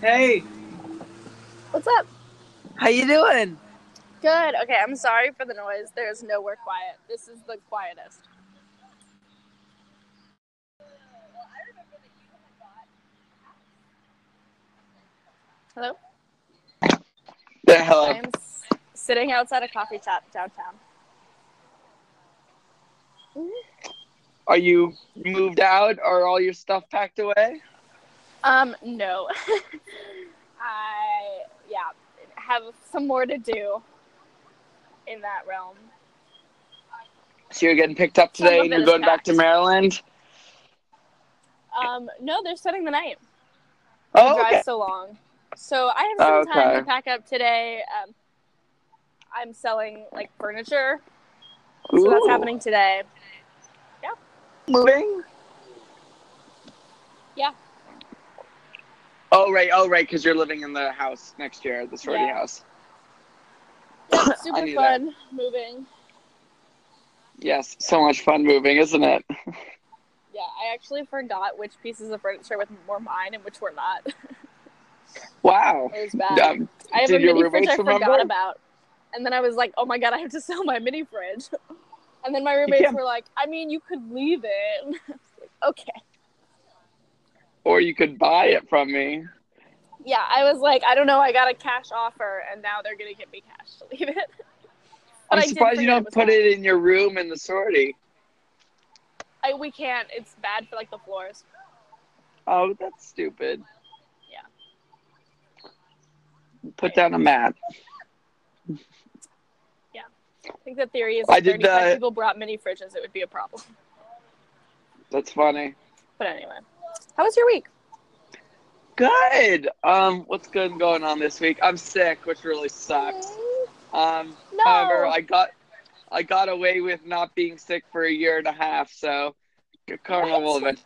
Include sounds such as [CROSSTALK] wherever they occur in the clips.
Hey, What's up? how you doing? Good. Okay, I'm sorry for the noise. There's nowhere quiet. This is the quietest. Hello? The hell? I am s- sitting outside a coffee shop downtown. Are you moved out? Are all your stuff packed away? Um, no. [LAUGHS] I, yeah, have some more to do in that realm. So you're getting picked up today and you're going back to. Maryland? Um, no, they're setting the night. Oh, drive okay. so long. So I have some time to pack up today. Um, I'm selling like furniture, so Ooh, that's happening today. Yeah. Moving? Yeah. Oh, right. Oh, right. Because you're living in the house next year, the sorority Yeah. house. Yeah, [COUGHS] super [COUGHS] knew that. fun moving. Yes. So much fun moving, isn't it? [LAUGHS] Yeah, I actually forgot which pieces of furniture were mine and which were not. [LAUGHS] Wow. It was bad. Um, I have a mini fridge I forgot about, and then I was like, "Oh my god, I have to [LAUGHS] sell my mini fridge." And then my roommates were like, "I mean, you could leave it." Like, okay. Or you could buy it from me. Yeah, I was like, I don't know. I got a cash offer, and now they're gonna give me cash to leave it. [LAUGHS] But I'm surprised you don't put it in your room in the sorority. I, we can't. It's bad for like the floors. Oh, that's stupid. Yeah. Put down a mat. [LAUGHS] Yeah, I think the theory is I if did 35 uh, people brought mini fridges, it would be a problem. That's funny. But anyway, how was your week? Good. Um, what's good going on this week? I'm sick, which really sucks. Um, No. however, I got I got away with not being sick for a year and a half, so carnival What? event.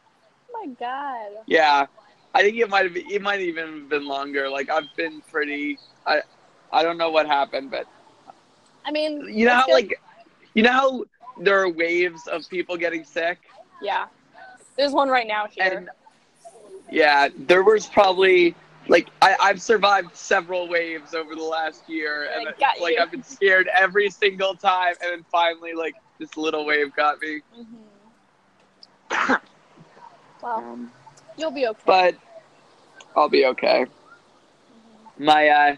Oh my god. Yeah, I think it might have it might even have been longer. Like I've been pretty. I I don't know what happened, but I mean, you know how good. like you know how there are waves of people getting sick, yeah. There's one right now here. and yeah, there was probably. Like I, I've survived several waves over the last year, and I it's got like you. I've been scared every single time, and then finally, like this little wave got me. Mhm. [COUGHS] Well, Um, you'll be okay. but I'll be okay. My uh,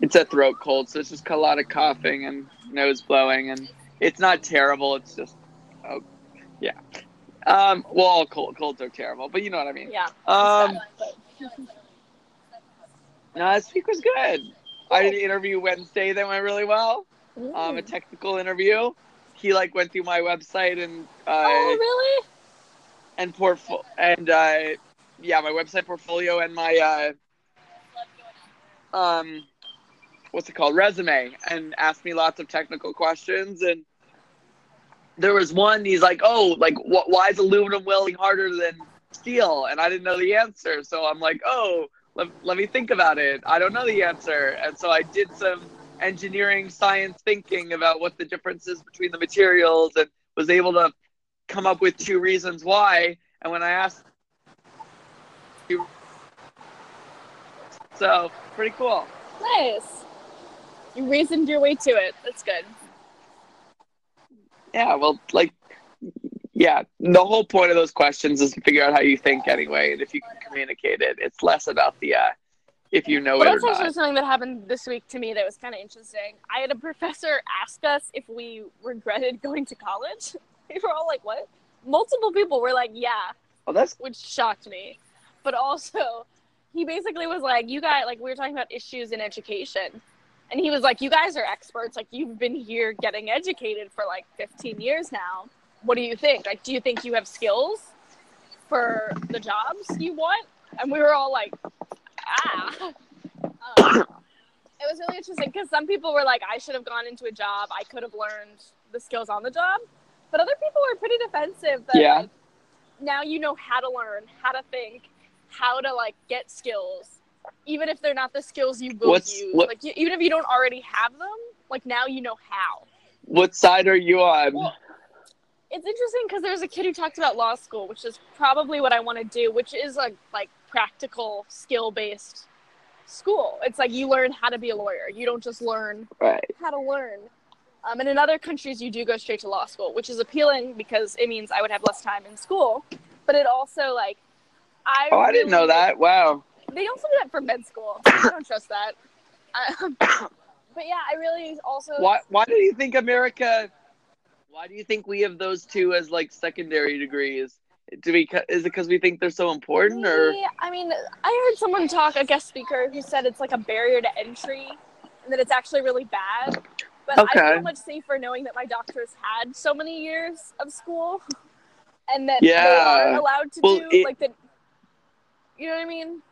it's a throat cold, so it's just a lot of coughing and nose blowing, and it's not terrible. It's just, oh, yeah. Um, well, all cold colds are terrible, but you know what I mean. yeah. Um, no, this week was good. I did an interview Wednesday that went really well. Um, a technical interview. He like went through my website and uh, oh, really? and portfolio and uh, yeah, my website portfolio and my uh, um, what's it called, resume, and asked me lots of technical questions. And there was one. He's like, "Oh, like wh- why is aluminum welding harder than steel?" And I didn't know the answer, so I'm like, "Oh, let, let me think about it. I don't know the answer." And so I did some engineering science thinking about what the difference is between the materials and was able to come up with two reasons why. And when I asked, so pretty cool. Nice. You reasoned your way to it. That's good. Yeah, well, like, yeah, the whole point of those questions is to figure out how you think anyway, and if you can communicate it, it's less about the uh, if you know Well, it or that's actually not. something that happened this week to me that was kind of interesting. I had a professor ask us if we regretted [LAUGHS] going to college. We were all like, "What?" Multiple people were like, "Yeah," Well, that's which shocked me. But also, he basically was like, "You guys, like, we were talking about issues in education." And he was like, "You guys are experts. Like, you've been here getting educated for like 15 years now. What do you think? Like, do you think you have skills for the jobs you want?" And we were all like, "Ah." [LAUGHS] Um, it was really interesting because some people were like, "I should have gone into a job. I could have learned the skills on the job," but other people were pretty defensive. That, Yeah. Like, now you know how to learn, how to think, how to like get skills, even if they're not the skills you will What's- use. what- Like you, even if you don't already have them, like now you know how. what side are you on? Well, it's interesting because there's a kid who talked about law school, which is probably what I want to do, which is like like practical, skill based school. It's like you learn how to be a lawyer. You don't just learn Right. how to learn. Um, and in other countries, you do go straight to law school, which is appealing because it means I would have less time in school. But it also like I Oh, I didn't know that. Wow. They also do that for med school. [COUGHS] I don't trust that. Um, but yeah, I really also Why? Why do you think America? Why do you think we have those two as like secondary degrees? Do we? Is it because we think they're so important, or I mean, I heard someone talk, a guest speaker, who said it's like a barrier to entry and that it's actually really bad. But I Okay. feel much safer knowing that my doctors had so many years of school [LAUGHS] and that they are allowed to Well, do it- like the. You know what I mean?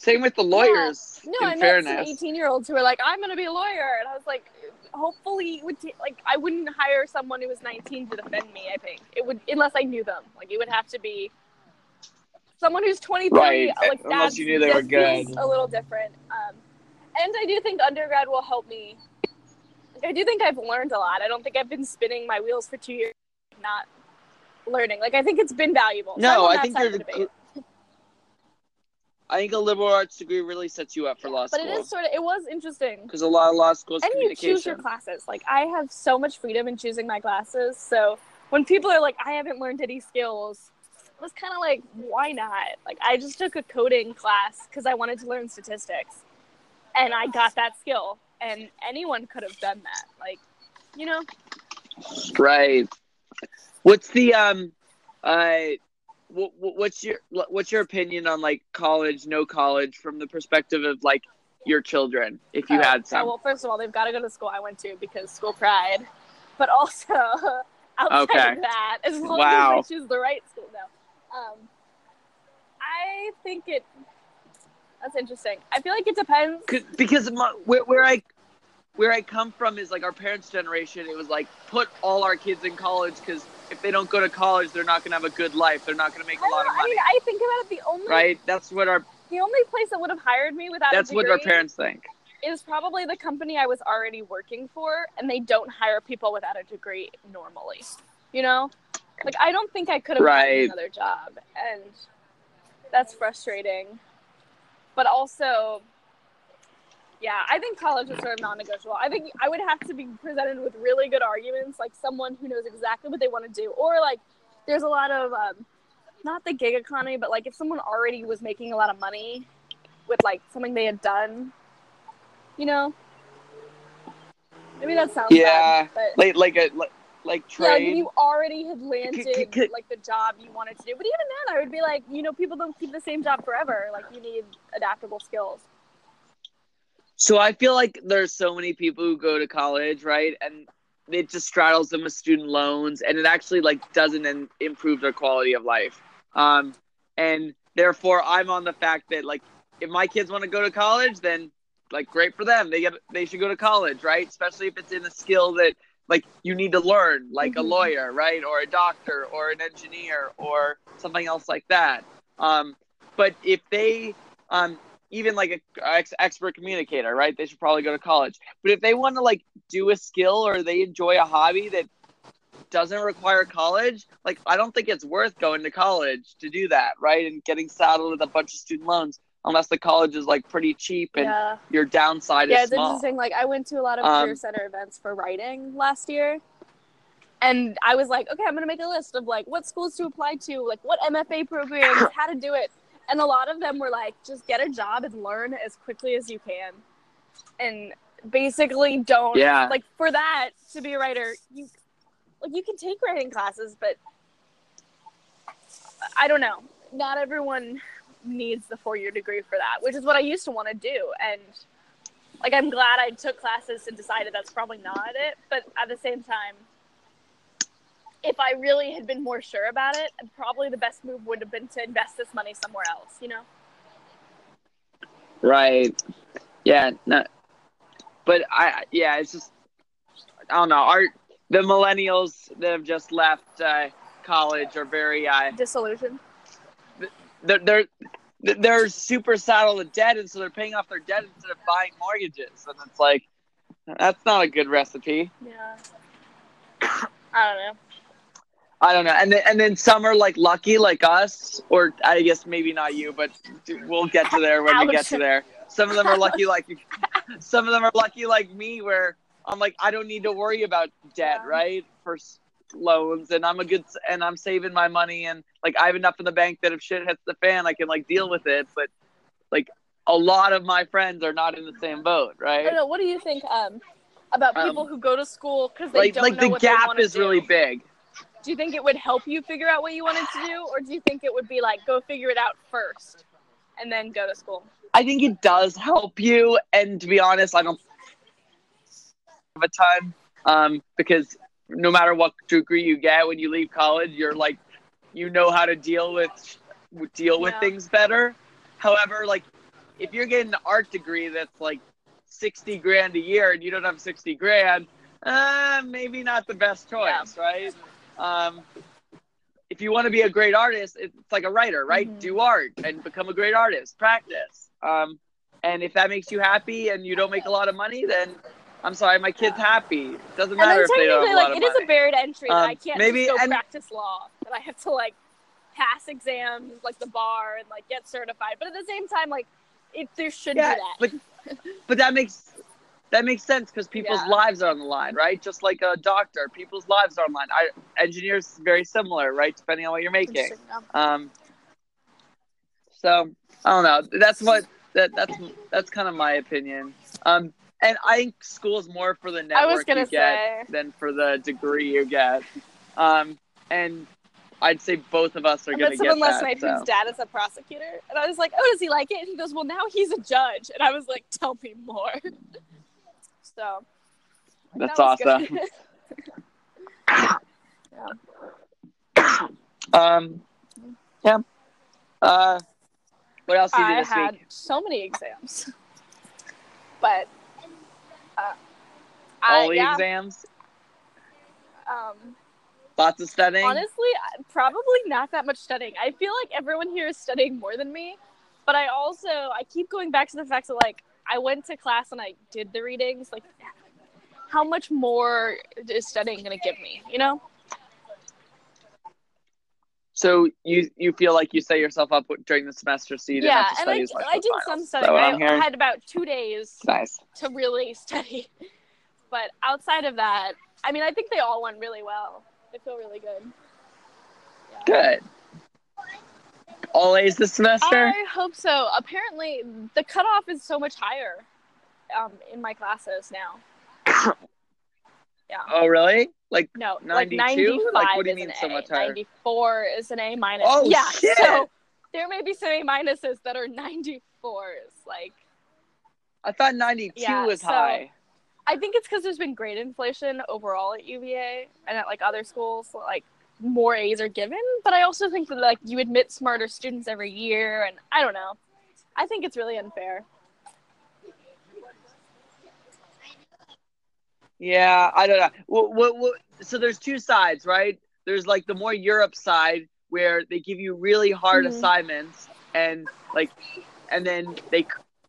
Same with the lawyers? No, I met some 18 year olds who were like, I'm going to be a lawyer. And I was like, hopefully, would ta- like, I wouldn't hire someone who was 19 to defend me, I think. It would, unless I knew them. Like, it would have to be someone who's 23. Right, Like, unless that's, you knew they were good. a little different. Um, and I do think undergrad will help me. I do think I've learned a lot. I don't think I've been spinning my wheels for two years, not learning. Like, I think it's been valuable. So no, on I think side you're of the. the debate. I think a liberal arts degree really sets you up for law But school But it is sort of, it was interesting. because a lot of law schools and you choose your classes. Like I have so much freedom in choosing my classes. So when people are like, I haven't learned any skills, I was kind of like, why not? Like I just took a coding class because I wanted to learn statistics, and I got that skill. And anyone could have done that. Like, you know, Right. What's the um, uh, what's your what's your opinion on like college, no college, from the perspective of like your children, if you Uh, had some? well, first of all, they've got to go to the school I went to because school pride. But also [LAUGHS] outside Okay. of that, as long Wow. as they choose the right school, no. Um, I think it. That's interesting. I feel like it depends. because my, where, where I where I come from is like our parents' generation. It was like put all our kids in college because if they don't go to college, they're not gonna have a good life. They're not gonna make a lot of I money, mean, I think about it. The only right? That's what our the only place that would have hired me without that's a what our parents think. is probably the company I was already working for, and they don't hire people without a degree normally. You know, like I don't think I could have gotten Right. another job, and that's frustrating. But also, yeah, I think college is sort of non-negotiable. I think I would have to be presented with really good arguments, like someone who knows exactly what they want to do, or like there's a lot of um, not the gig economy, but like if someone already was making a lot of money with like something they had done, you know. Maybe that sounds Yeah, bad, but Like like a like, like yeah, like trade. if you already had landed c- c- like the job you wanted to do. But even then, I would be like, you know, people don't keep the same job forever. Like you need adaptable skills. So I feel like there's so many people who go to college, right? And it just straddles them with student loans and it actually like doesn't in- improve their quality of life. Um, and therefore I'm on the fact that like if my kids want to go to college, then like great for them. They get they should go to college, right? Especially if it's in a skill that like you need to learn, like a Mhm. lawyer, right? Or a doctor or an engineer or something else like that. Um, but if they um even like a ex- expert communicator, right? They should probably go to college. But if they want to like do a skill or they enjoy a hobby that doesn't require college, like I don't think it's worth going to college to do that, right? And getting saddled with a bunch of student loans unless the college is like pretty cheap and yeah, your downside is yeah, is it's small. interesting. Like I went to a lot of Um, career center events for writing last year. And I was like, okay, I'm gonna make a list of like what schools to apply to, like what MFA programs, how to do it. And a lot of them were like, just get a job and learn as quickly as you can. And basically don't Yeah. like for that to be a writer, you like you can take writing classes, but I don't know. Not everyone needs the four year degree for that, which is what I used to want to do. And like I'm glad I took classes and decided that's probably not it. But at the same time, if I really had been more sure about it, probably the best move would have been to invest this money somewhere else, you know? Right. Yeah. No. But I yeah, it's just I don't know. Our the millennials that have just left uh, college are very uh, Disillusion. they're, they're they're super saddled with debt, and so they're paying off their debt instead of buying mortgages, and it's like that's not a good recipe. Yeah. [COUGHS] I don't know. I don't know. And then and then some are like lucky, like us, or I guess maybe not you, but we'll get to there when we get to there. Some of them are lucky like some of them are lucky like me where I'm like I don't need to worry about debt, Yeah. right? For loans and I'm a good and I'm saving my money and like I have enough in the bank that if shit hits the fan I can like deal with it, but like a lot of my friends are not in the same boat, I right? don't know. What do you think um, about Um, people who go to school because they Like don't like know the what gap is do? really big. Do you think it would help you figure out what you wanted to do, or do you think it would be like go figure it out first and then go to school? I think it does help you. And to be honest, I don't have a ton um, because no matter what degree you get when you leave college, you're like, you know how to deal with deal with Yeah. things better. However, like if you're getting an art degree that's like sixty grand a year and you don't have sixty grand, uh, maybe not the best choice, right? Um, if you want to be a great artist, it's like a writer, right? Mhm. Do art and become a great artist. Practice. Um, and if that makes you happy and you don't make a lot of money, then I'm sorry, my kid's happy. It doesn't matter if they don't have technically, a lot like of it is money. a buried entry Um, I can't maybe- just go and- practice law. That I have to like pass exams, like the bar, and like get certified. But at the same time, like it there should yeah, be that. but but that makes that makes sense because people's Yeah. lives are on the line, right? Just like a doctor, people's lives are on the line. I, engineers very similar, right? Depending on what you're making. Um, so I don't know. That's what that that's that's kind of my opinion. Um, and I think school is more for the network you get say. than for the degree you get. Um, and I'd say both of us are going to get someone last that. night so. whose dad is a prosecutor, and I was like, "Oh, does he like it?" And he goes, "Well, now he's a judge," and I was like, "Tell me more." [LAUGHS] so That's that awesome. [LAUGHS] good. Um, yeah. Uh, what else did you do this I had week? so many exams, [LAUGHS] but uh, All I, the yeah, exams? um, Lots of studying? honestly, probably not that much studying. I feel like everyone here is studying more than me, but I also I keep going back to the fact that like I went to class and I did the readings. Like, how much more is studying going to give me? You know? So you you feel like you set yourself up during the semester so you didn't yeah, have to and study I, as much I did finals. some studying. I had about two days Nice. to really [LAUGHS] study. But outside of that, I mean, I think they all went really well. They feel really good. Yeah. Good. All A's this semester? I hope so. Apparently, the cutoff is so much higher um, in my classes now. Yeah. oh, really? Like, No, like 92? 95 Like, what do you is mean an so A. much higher? 94 is an A minus. Oh, yeah, shit. so there may be some A minuses that are 94s. Like, I thought 92 Yeah, was so- high. I think it's because there's been grade inflation overall at UVA and at like other schools, like more A's are given. But I also think that like you admit smarter students every year, and I don't know. I think it's really unfair. Yeah, I don't know. What, what, what, so there's two sides, right? There's like the more Europe side where they give you really hard Mhm. assignments and like, and then they,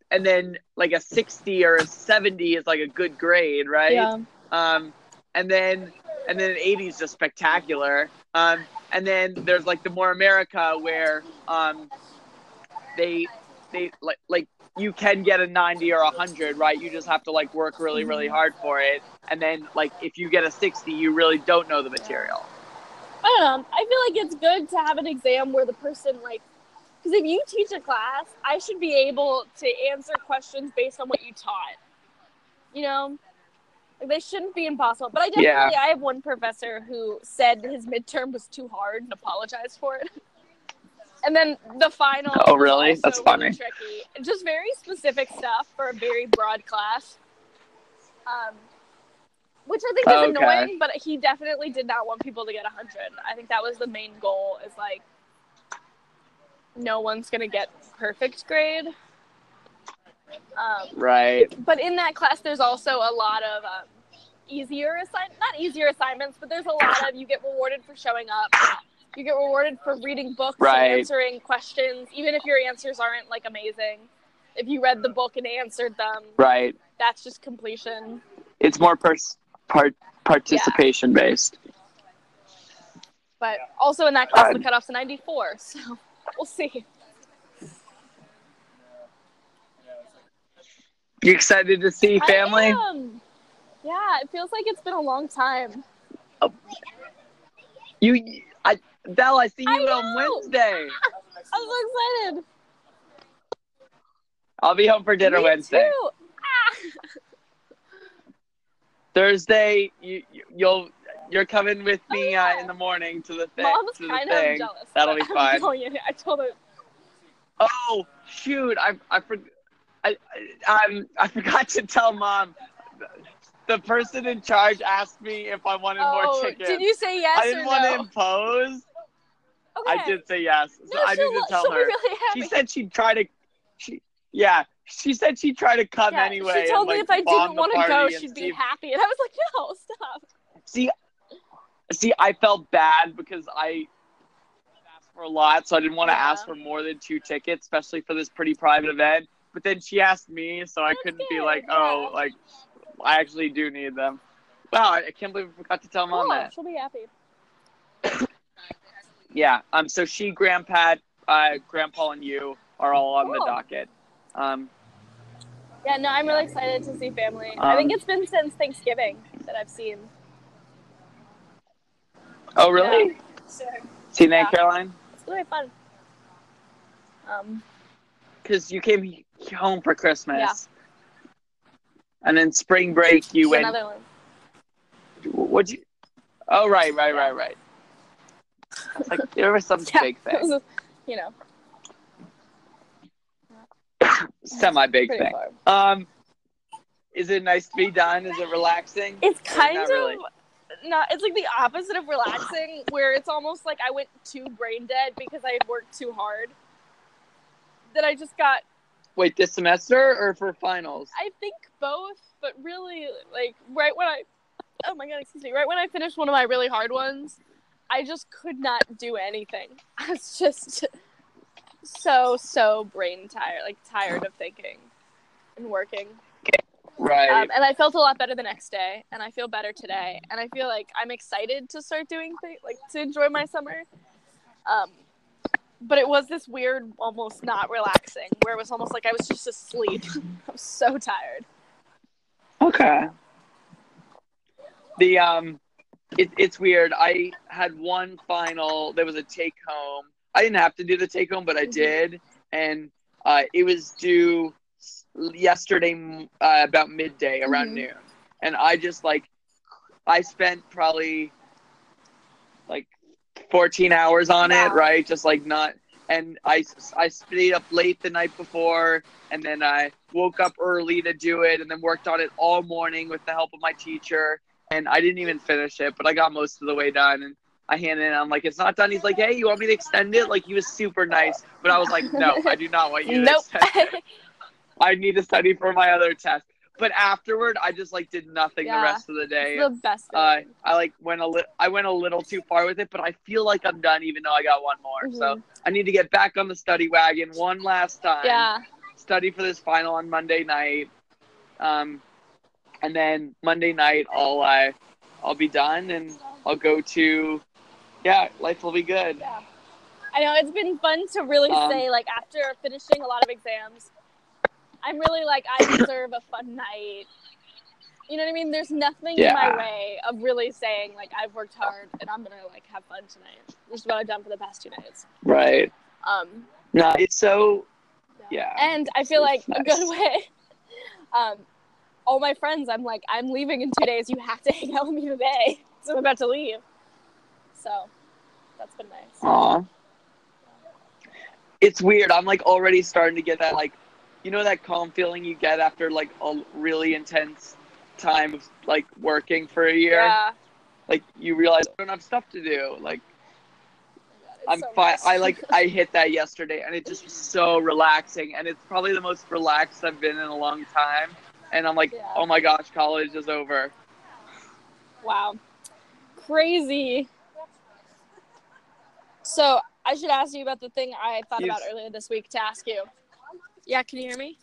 and then like a 60 or a 70 is like a good grade, right? Yeah. Um, and then and then 80 is just spectacular. Um, and then there's like the more America where um, they they like like you can get a 90 or a 100, right? You just have to like work really really hard for it. And then like if you get a 60, you really don't know the material. I don't know. I feel like it's good to have an exam where the person like, because if you teach a class, I should be able to answer questions based on what you taught. You know, they shouldn't be impossible. But I definitely, Yeah. I have one professor who said his midterm was too hard and apologized for it. And then the final. Oh, really? That's funny. Really tricky. Just very specific stuff for a very broad class. Um, which I think is Okay. annoying, but he definitely did not want people to get 100. I think that was the main goal is like no one's going to get perfect grade. Um, Right. but in that class, there's also a lot of um, easier assign not easier assignments, but there's a lot of you get rewarded for showing up. You get rewarded for reading books Right. and answering questions, even if your answers aren't like amazing. If you read the book and answered them, Right. that's just completion. It's more pers- part participation based. But also in that class, the cutoff's a 94, [LAUGHS] so we'll see. You excited to see family? I am. Yeah, it feels like it's been a long time. You, I, Belle, I see I you on. Wednesday. [LAUGHS] I'm so excited. I'll be home for dinner Me Wednesday. Ah. [LAUGHS] Thursday, you, you- you'll, you're coming with Oh, me yeah. uh, in the morning to the thing. Mom's to the kind thing. of jealous. That'll be [LAUGHS] fine. in. I told her. Oh shoot! I I forgot. I, I um I forgot to tell mom. The person in charge asked me if I wanted Oh, more chicken. did you say yes I didn't want to impose. Okay. I did say yes, so No, I need to tell her. really. She said she'd try to. She yeah. She said she'd try to come yeah, anyway. she told and, me like, if I didn't want to go, she'd be happy. And I was like, no, stop. See, see, I felt bad because I asked for a lot, so I didn't want to Yeah. ask for more than two tickets, especially for this pretty private event. But then she asked me, so I couldn't be like, oh, yeah. like I actually do need them. Wow, I can't believe I forgot to tell mom Cool. that. She'll be happy. [COUGHS] Yeah. Um. So she, Grandpa, uh, Grandpa, and you are all on the docket. Um. Yeah, no, I'm really excited to see family. I think Um, it's been since Thanksgiving that I've seen. Oh, really? So See that, Yeah. Caroline? it's really fun. Um, Because you came home for Christmas. And then spring break, you went. another one. What'd you? Oh, right, right, right, right. It's like there was some [LAUGHS] Yeah, big thing, a- [LAUGHS] you know, [COUGHS] semi big thing. far. Um, is it nice to be done? Is it relaxing? It's kind not of really? not. It's like the opposite of relaxing, [SIGHS] where it's almost like I went too brain dead because I had worked too hard. That I just got. Wait, this semester or for finals? I think both, but really, like right when I. Oh my god! Excuse me. Right when I finished one of my really hard ones, I just could not do anything. [LAUGHS] I was just so so brain tired, like tired of thinking and working. Right. Um, and I felt a lot better the next day, and I feel better today. And I feel like I'm excited to start doing things, like to enjoy my summer. Um, but it was this weird, almost not relaxing, where it was almost like I was just asleep. [LAUGHS] I was so tired. Okay. The um, it, it's weird. I had one final. There was a take home. I didn't have to do the take home, but I Mhm. did, and uh, it was due yesterday uh, about midday around Mhm. noon, and I just like I spent probably like 14 hours on it, right? Just like not. And I, I stayed up late the night before, and then I woke up early to do it, and then worked on it all morning with the help of my teacher. And I didn't even finish it, but I got most of the way done. And I handed it. I'm like, it's not done. He's like, hey, you want me to extend it? Like he was super nice, but I was like, no, I do not want you to [LAUGHS] Nope. extend it. I need to study for my other test. But afterward, I just like did nothing Yeah. the rest of the day. The best. Uh. I like went a li- I went a little too far with it, but I feel like I'm done, even though I got one more. So Mhm. I need to get back on the study wagon one last time. yeah, Study for this final on Monday night, um, and then Monday night I'll uh, I'll be done and I'll go to yeah, life will be good. yeah. I know it's been fun to really Um, say like after finishing a lot of exams, I'm really like I deserve a fun night. You know what I mean? There's nothing in my way of really saying like I've worked hard and I'm gonna like have fun tonight. Which is what I've done for the past two nights. Right. Um, No, it's so yeah. and I feel like It's a good way. [LAUGHS] Um, all my friends, I'm like, I'm leaving in two days. You have to [LAUGHS] hang out with me today. So I'm about to leave. So that's been nice. Aw. It's weird. I'm like already starting to get that like, you know, that calm feeling you get after like a really intense time of like working for a year. Yeah. Like you realize I don't have stuff to do. Like I'm so fine. I like I [LAUGHS] hit that yesterday, and it just was so relaxing. And it's probably the most relaxed I've been in a long time. And I'm like, Yeah. oh my gosh, college is over. Wow. Crazy. So I should ask you about the thing I thought about earlier this week to ask you. Yeah, can you hear me?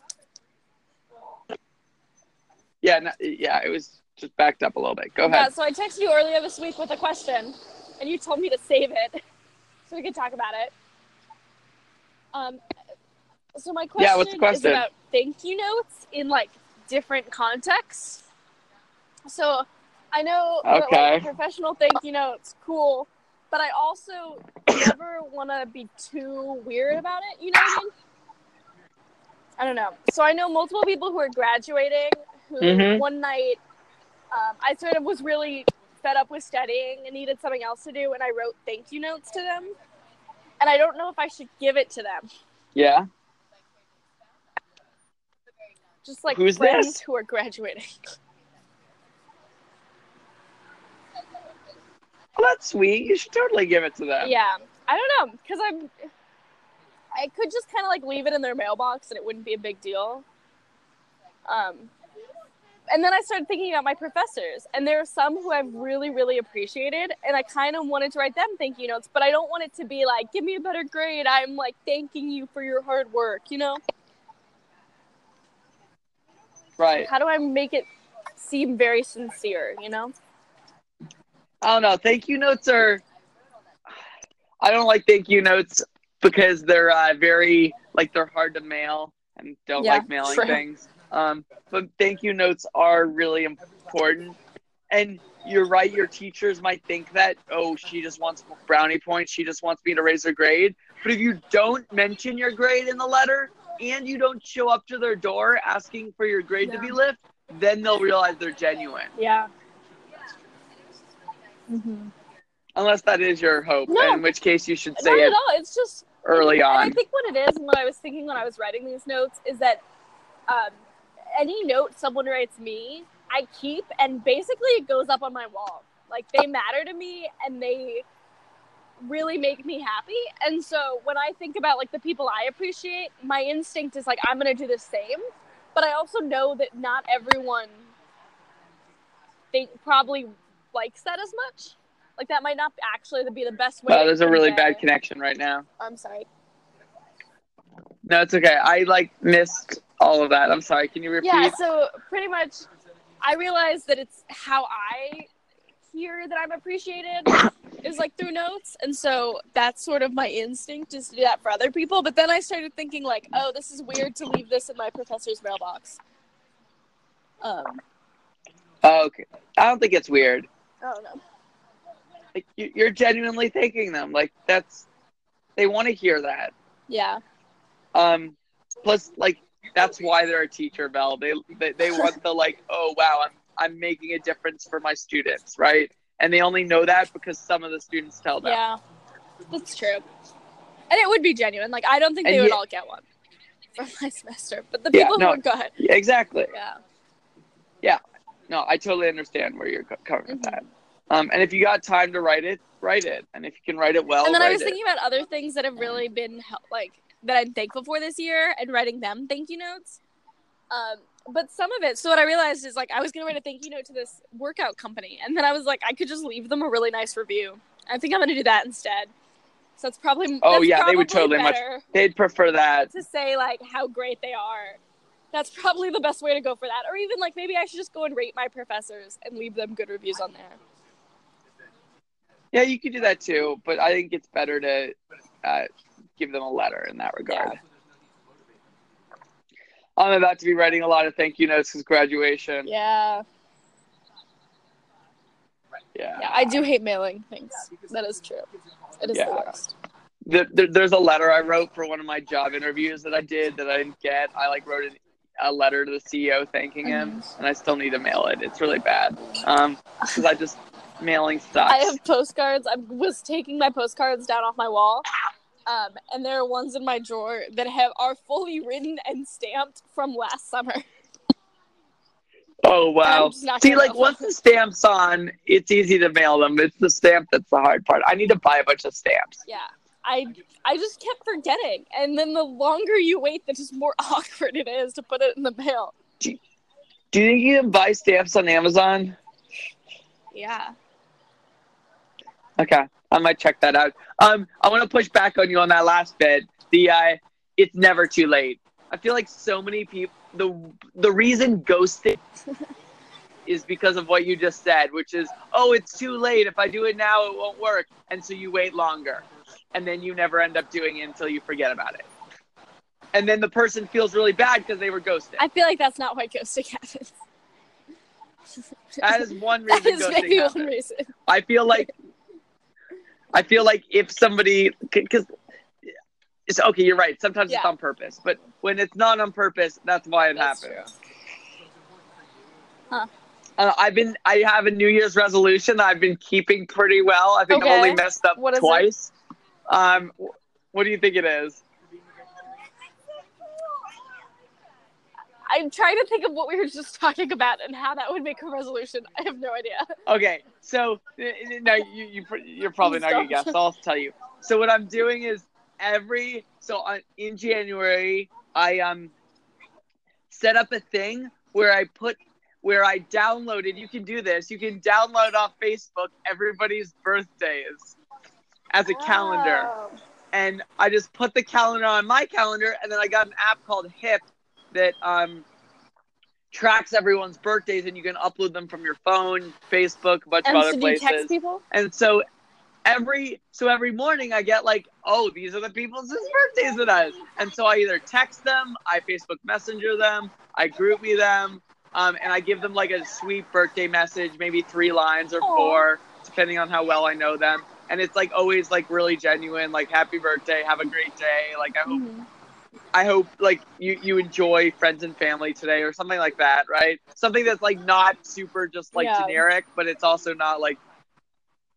Yeah, no, yeah. It was just backed up a little bit. Go ahead. Yeah, so I texted you earlier this week with a question, and you told me to save it [LAUGHS] so we could talk about it. Um, so my question, Yeah, what's the is about thank you notes in like different contexts. So I know Okay. like, professional thank you notes, cool, but I also never want to be too weird about it. You know what I mean? I don't know. So I know multiple people who are graduating who Mhm. one night um, I sort of was really fed up with studying and needed something else to do, and I wrote thank you notes to them. And I don't know if I should give it to them. Yeah. Just like Who's friends this? who are graduating. Well, that's sweet. You should totally give it to them. Yeah, I don't know because I'm. I could just kind of like leave it in their mailbox and it wouldn't be a big deal. Um, and then I started thinking about my professors, and there are some who I've really, really appreciated, and I kind of wanted to write them thank you notes, but I don't want it to be like, "Give me a better grade." I'm like thanking you for your hard work, you know. Right. How do I make it seem very sincere, you know? I don't know. Thank you notes are. I don't like thank you notes because they're uh, very like they're hard to mail and don't Yeah, like mailing true. things. Um, but thank you notes are really important. And you're right. Your teachers might think that oh, she just wants brownie points. She just wants me to raise her grade. But if you don't mention your grade in the letter and you don't show up to their door asking for your grade to be lifted, then they'll realize they're genuine. Yeah. Mm-hmm. Unless that is your hope, No. in which case you should say Not it at all. It's just early And I think what it is, and what I was thinking when I was writing these notes, is that um, any note someone writes me, I keep, and basically it goes up on my wall. Like they matter to me, and they really make me happy. And so when I think about like the people I appreciate, my instinct is like I'm gonna do the same. But I also know that not everyone think probably likes that as much. Like that might not actually be the best way. Wow, there's a really bad connection right now. I'm sorry. No, it's okay. I like missed all of that. I'm sorry. Can you repeat? Yeah, so pretty much I realized that it's how I hear that I'm appreciated [COUGHS] is like through notes. And so that's sort of my instinct is to do that for other people. But then I started thinking like, oh, this is weird to leave this in my professor's mailbox. Um, Oh, okay. I don't think it's weird. I don't know. Like you, you're genuinely thanking them. Like that's they want to hear that. Yeah. Um, plus, like that's why they're a teacher, Belle. They they, they want the like, [LAUGHS] oh wow, I'm I'm making a difference for my students, right? And they only know that because some of the students tell them. Yeah. That's true. And it would be genuine. Like I don't think And they would all get one [LAUGHS] from my semester. But the Yeah, people no. who would go ahead. Yeah, exactly. Yeah. No, I totally understand where you're coming with Mhm. that. Um, and if you got time to write it, write it. And if you can write it well, and then I was it. thinking about other things that have really been like that I'm thankful for this year and writing them thank you notes. Um, but some of it, so what I realized is like I was gonna write a thank you note to this workout company, and then I was like I could just leave them a really nice review. I think I'm gonna do that instead. So it's probably Oh, that's yeah, they would probably totally much- They'd prefer that. to say like how great they are. That's probably the best way to go for that. Or even like maybe I should just go and rate my professors and leave them good reviews on there. Yeah, you could do that too, but I think it's better to uh, give them a letter in that regard. I'm about to be writing a lot of thank you notes because graduation. Yeah. Yeah. Yeah, I do hate mailing things. That is true. It is the Yeah. worst. There, there- there's a letter I wrote for one of my job interviews that I did that I didn't get. I like wrote an, a letter to the CEO thanking him, and I still need to mail it. It's really bad. Um, because I just mailing sucks. I have postcards. I was taking my postcards down off my wall. Um, and there are ones in my drawer that have are fully written and stamped from last summer. oh wow. I'm just not See, like once the stamp's on, it's easy to mail them. It's the stamp that's the hard part. I need to buy a bunch of stamps. Yeah. I I just kept forgetting. And then the longer you wait, the just more [LAUGHS] awkward it is to put it in the mail. Do you think you can buy stamps on Amazon? Yeah. Okay, I might check that out. Um, I want to push back on you on that last bit. The uh, it's never too late. I feel like so many people. The the reason ghosting [LAUGHS] is because of what you just said, which is, oh, it's too late. If I do it now, it won't work, and so you wait longer, and then you never end up doing it until you forget about it. and then the person feels really bad because they were ghosted. I feel like that's not why ghosting happens. That is one [LAUGHS] reason is ghosting maybe one reason. I feel like I feel like if somebody because it's okay, you're right. Sometimes it's on purpose, but when it's not on purpose, that's why it That's happens. Huh. Uh, I've been I have a New Year's resolution that I've been keeping pretty well. I think I've only messed up What twice. Um, what do you think it is? I'm trying to think of what we were just talking about and how that would make a resolution. I have no idea. Okay, so uh, no, you, you you're probably not gonna guess. So I'll tell you. So what I'm doing is every so on, in January I um set up a thing where I put where I downloaded. You can do this. You can download off Facebook everybody's birthdays as a calendar, and I just put the calendar on my calendar, and then I got an app called Hip that um tracks everyone's birthdays, and you can upload them from your phone, Facebook, a bunch And of other so places. text people? And so every so every morning I get like, oh, these are the people's birthdays is. And so I either text them, I Facebook Messenger them, I GroupMe them, um, and I give them like a sweet birthday message, maybe three lines or four, depending on how well I know them. And it's like always like really genuine, like happy birthday, have a great day. Like I hope Mhm. I hope like you you enjoy friends and family today or something like that, right? Something that's like not super just like Yeah. generic, but it's also not like.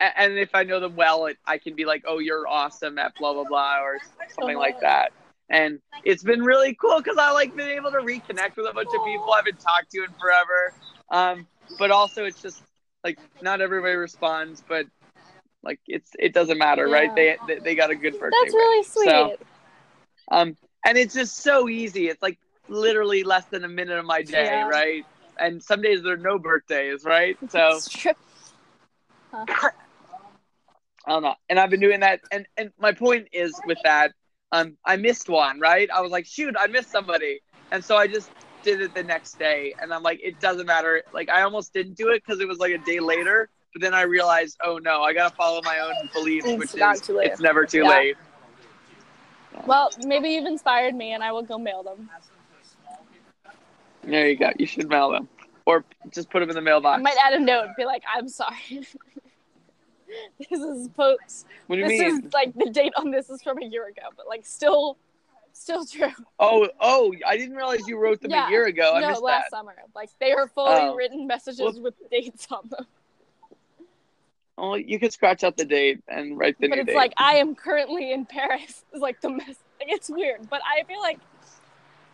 And if I know them well, it, I can be like, "Oh, you're awesome at blah blah blah" or something like that. And it's been really cool because I like been able to reconnect with a bunch of people I haven't talked to in forever. Um, but also it's just like not everybody responds, but like it's it doesn't matter, right? Yeah. They, they they got a good birthday. That's really sweet. So, um, and it's just so easy. It's like literally less than a minute of my day, Yeah. right? And some days there are no birthdays, right? So true. I don't know. And I've been doing that. And and my point is with that, um, I missed one, right? I was like, shoot, I missed somebody, and so I just did it the next day. And I'm like, it doesn't matter. Like I almost didn't do it because it was like a day later. But then I realized, oh no, I gotta follow my own beliefs, It's which is too late. it's never too Yeah. late. Well, maybe you've inspired me, and I will go mail them. There you go. You should mail them, or just put them in the mailbox. I might add a note, and be like, "I'm sorry. [LAUGHS] this is post. what do you This mean? is like the date on this is from a year ago, but like still, still true. Oh, oh! I didn't realize you wrote them Yeah. a year ago. I no, last that. summer. Like they are fully Oh. written messages Well- with dates on them. Oh, you could scratch out the date and write the but new it's date. like I am currently in Paris. [LAUGHS] It's like the mess. Like, it's weird, but I feel like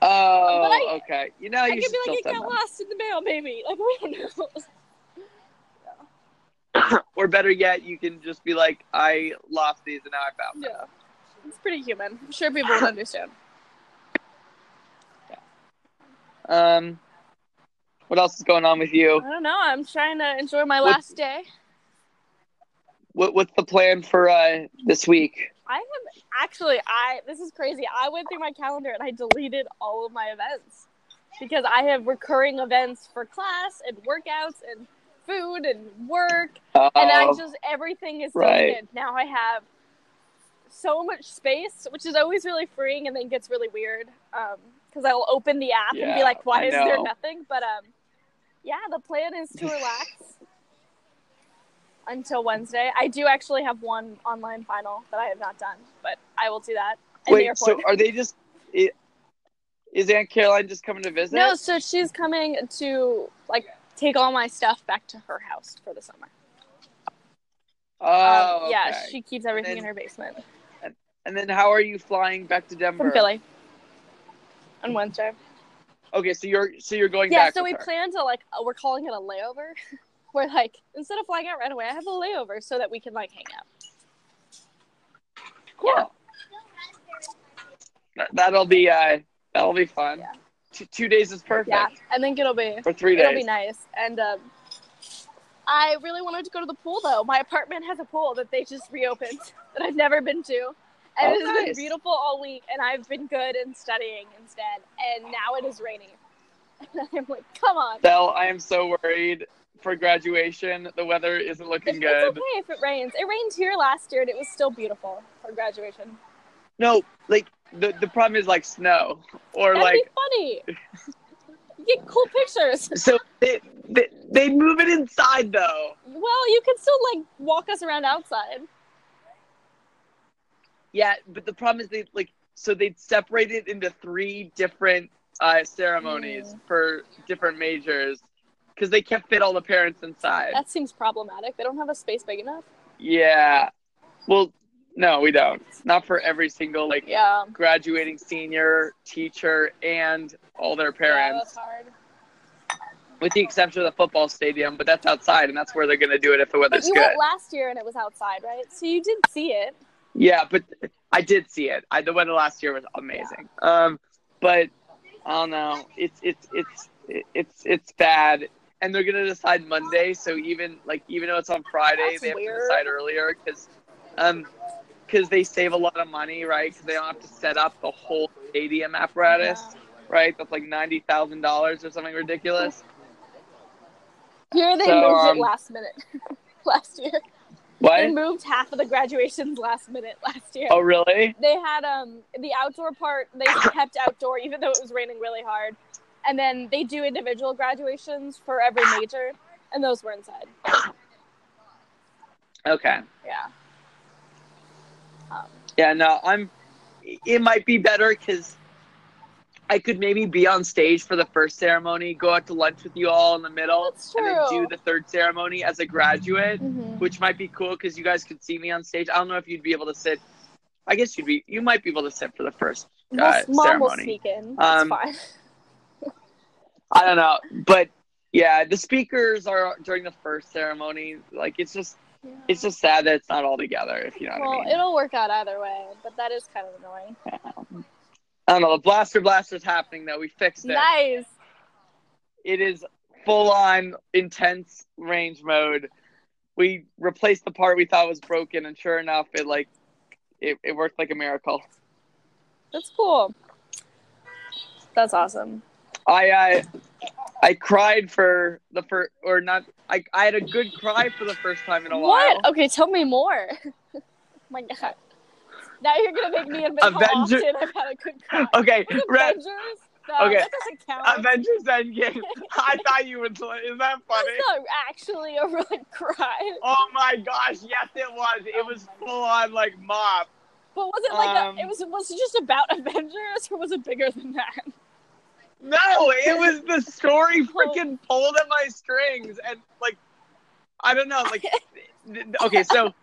oh, I- okay. You know, I you could be like it got them. lost in the mail, maybe. [LAUGHS] Like we don't know. [COUGHS] or better yet, you can just be like, I lost these and now I found them. Yeah, it's pretty human. I'm sure people would understand. [COUGHS] Um, what else is going on with you? I don't know. I'm trying to enjoy my What- last day. What, what's the plan for uh, this week? I have actually. I this is crazy. I went through my calendar and I deleted all of my events because I have recurring events for class and workouts and food and work, Uh, and I just everything is right. deleted. Now I have so much space, which is always really freeing, and then gets really weird because I'll open the app and be like, "Why is there nothing?" But um, yeah, the plan is to [LAUGHS] relax until Wednesday. I do actually have one online final that I have not done, but I will do that Wait, so are they just? Is Aunt Caroline just coming to visit? no, so she's coming to like take all my stuff back to her house for the summer. Oh, Um, yeah, okay. she keeps everything then- in her basement And then how are you flying back to Denver? from Philly on Wednesday. Okay, so you're so you're going Yeah, back. so we her. plan to like uh, we're calling it a layover. [LAUGHS] Where like instead of flying out right away, I have a layover so that we can like hang out. Cool. Yeah. That- That'll be uh, that'll be fun. Yeah. Two, two days is perfect. Yeah, and then it'll be For three it'll days. be nice. And um, I really wanted to go to the pool though. My apartment has a pool that they just reopened [LAUGHS] that I've never been to. And Oh, it has been beautiful all week, and I've been good in studying instead. And now it is raining. [LAUGHS] And I'm like, come on. Belle, I am so worried for graduation. The weather isn't looking It's, good. it's okay if it rains. It rained here last year, and it was still beautiful for graduation. No, like the the problem is like snow or That'd like be funny. [LAUGHS] get cool pictures. so they, they they move it inside though. Well, you can still like walk us around outside. Yeah, but the problem is they like so they'd separate it into three different uh, ceremonies Mm. for different majors because they can't fit all the parents inside. That seems problematic. They don't have a space big enough. Yeah. Well, no, we don't. Not for every single like Yeah. graduating senior, teacher, and all their Yeah, parents, that's hard. with the exception of the football stadium. But that's outside, and that's where they're gonna do it if the But weather's you good. went last year and it was outside, right? So you did see it. Yeah, but I did see it. I, the weather last year was amazing. Um, but I don't know. It's it's it's it's it's bad, and they're gonna decide Monday. So even like even though it's on Friday, That's they have weird. to decide earlier because um because they save a lot of money, right? Because they don't have to set up the whole stadium apparatus, Yeah. right? That's like ninety thousand dollars or something ridiculous. Here they So, moved um, it last minute. [LAUGHS] last year. What? They moved half of the graduations last minute last year. Oh, really? They had um the outdoor part they kept outdoor even though it was raining really hard. And then they do individual graduations for every major and those were inside. Okay. Yeah. Um, Yeah, no, I'm. It might be better because I could maybe be on stage for the first ceremony, go out to lunch with you all in the middle, and then do the third ceremony as a graduate, mhm. which might be cool because you guys could see me on stage. I don't know if you'd be able to sit. I guess you'd be. You might be able to sit for the first. Uh, Mom will ceremony. sneak in. That's Um, fine. [LAUGHS] I don't know, but yeah, the speakers are during the first ceremony. Like it's just, it's just sad that it's not all together. If you know well, what I mean. it'll work out either way, but that is kind of annoying. I don't know. The blaster blaster's happening though. We fixed it. Nice. it is full on intense range mode. We replaced the part we thought was broken, and sure enough, it like it, it worked like a miracle. That's cool. That's awesome. I I, I cried for the first or not. I I had a good cry for the first time in a What? while. What? Okay, tell me more. [LAUGHS] my God. Now you're gonna make me admit Avenger- how often I've had a good cry. Okay, Avengers? No, Okay. that doesn't count. Avengers Endgame. [LAUGHS] I thought you would. Is that funny? That's not actually a real [LAUGHS] cry. Oh my gosh! Yes, it was. It was full on like mob. But was it like Um, a, it was was it just about Avengers or was it bigger than that? [LAUGHS] No, it was the story [LAUGHS] freaking pulled at my strings and like I don't know, like [LAUGHS] okay, so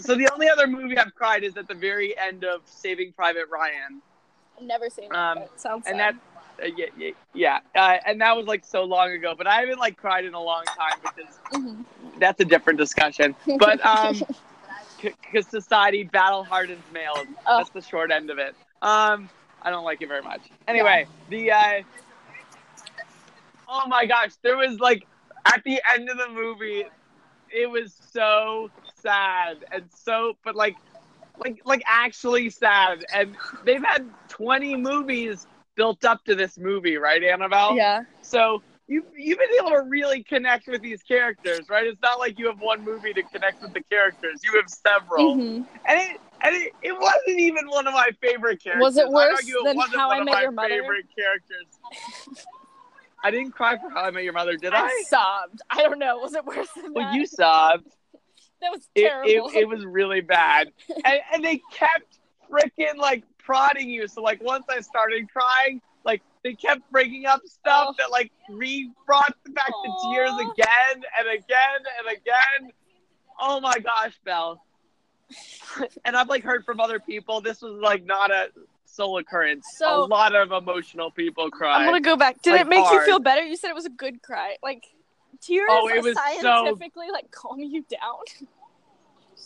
so the only other movie I've cried is at the very end of Saving Private Ryan. I've never seen it. Um, it sounds And sad. that uh, yeah, yeah, yeah. Uh, and that was like so long ago, but I haven't like cried in a long time because Mhm. that's a different discussion. But um because society battle hardens males. Oh. That's the short end of it. Um, I don't like it very much. Anyway, the uh, oh my gosh, there was like at the end of the movie, it was so sad and so, but like, like, like actually sad. And they've had twenty movies built up to this movie, right, Annabelle? yeah. So you you've been able to really connect with these characters, right? It's not like you have one movie to connect with the characters. You have several, Mhm. and it and it, it wasn't even one of my favorite characters. Was it worse it than wasn't How one I of Met my Your Mother? Favorite characters. [LAUGHS] I didn't cry for How I Met Your Mother, did I? I sobbed. I don't know. Was it worse than Well, that? you sobbed. [LAUGHS] that was It, terrible. it, it was really bad, [LAUGHS] and, and they kept freaking like prodding you. So like once I started crying, like they kept bringing up stuff Oh. that like re brought back the tears again and again and again. Oh my gosh, Belle. [LAUGHS] and I've like heard from other people this was like not a sole occurrence. So- a lot of emotional people cry. I'm gonna go back. Did Like, it make you feel better? You said it was a good cry. Like tears Oh, it was so- scientifically like calm you down. [LAUGHS]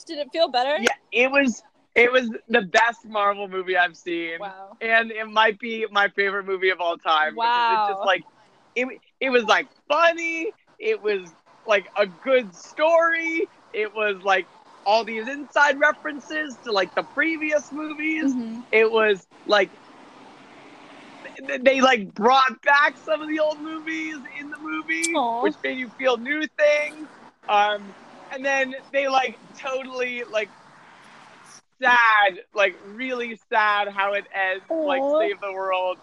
Did it feel better? Yeah, it was it was the best Marvel movie I've seen. Wow. and it might be my favorite movie of all time. Wow. It's just like it. It was like funny. It was like a good story. It was like all these inside references to like the previous movies. Mhm. It was like th- they like brought back some of the old movies in the movie, Aw. which made you feel new things. Um, and then they like totally like sad, like really sad how it ends, like save the world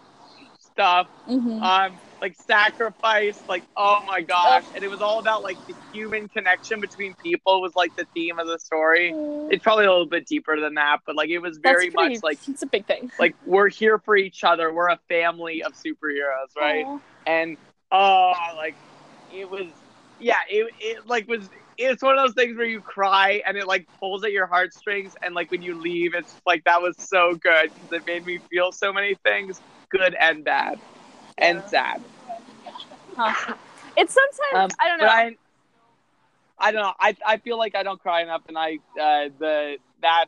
stuff. Mhm. Um, like sacrifice, like oh my gosh, and it was all about like the human connection between people was like the theme of the story. Mm. It's probably a little bit deeper than that, but like it was very pretty- much like it's a big thing. like we're here for each other. We're a family of superheroes, right? Aw. and oh like it was yeah it, it like was it's one of those things where you cry and it like pulls at your heartstrings and like when you leave it's like that was so good because it made me feel so many things good and bad and sad Huh. [LAUGHS] It's sometimes um, I don't know. I, I don't know I, I feel like I don't cry enough and I uh, the that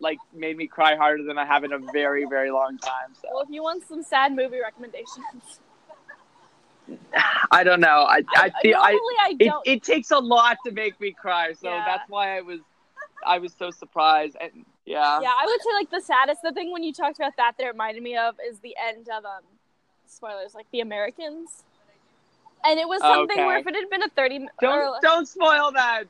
like made me cry harder than I have in a very very long time so well, if you want some sad movie recommendations, I don't know I I feel I I, it, don't. it takes a lot to make me cry so Yeah. that's why i was i was so surprised and yeah yeah, I would say like the saddest. The thing when you talked about that, that reminded me of is the end of um, spoilers, like the Americans, and it was something where if it had been a thirty, don't or, don't spoil that